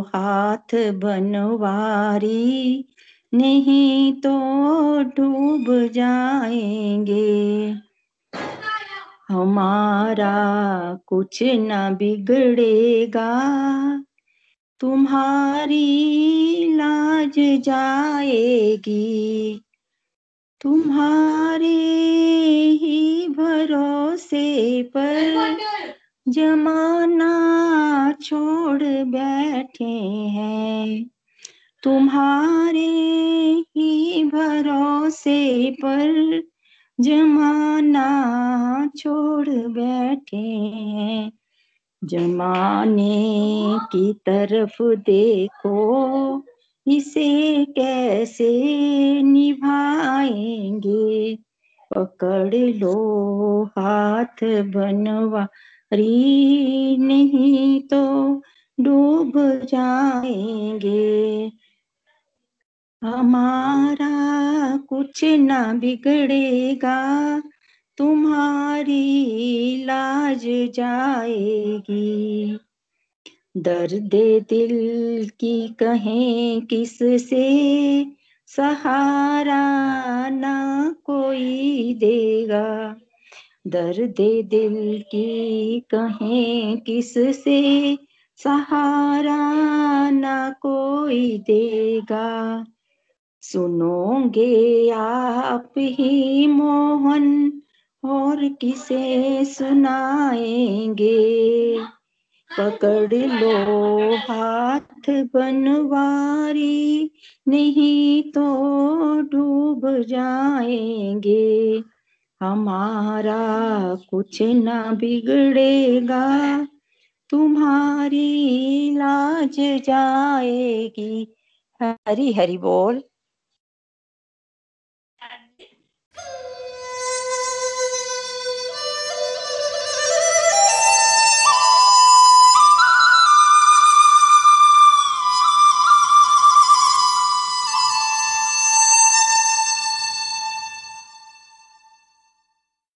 हाथ बनवारी, नहीं तो डूब जाएँगे। हमारा कुछ न बिगड़ेगा। तुम्हारी लाज जाएगी। तुम्हारे ही भरोसे पर जमाना छोड़ बैठे हैं। तुम्हारे ही भरोसे पर जमाना छोड़ बैठे हैं। जमाने की तरफ़ देखो, इसे कैसे निभाएँगे? पकड़ लो हाथ बनवा री नहीं तो डूब जाएँगे। हमारा कुछ ना बिगड़ेगा, तुम्हारी लाज जाएगी। दर्द दिल की कहें किस से सहारा ना कोई देगा। दर्द दिल की कहें किस से सहारा ना कोई देगा। सुनोगे आप ही मोहन और किसे सुनाएँगे? पकड़ लो हाथ बनवारी, नहीं तो डूब जाएँगे। हमारा कुछ ना बिगड़ेगा, तुम्हारी लाज जाएगी। हरी हरी बोल।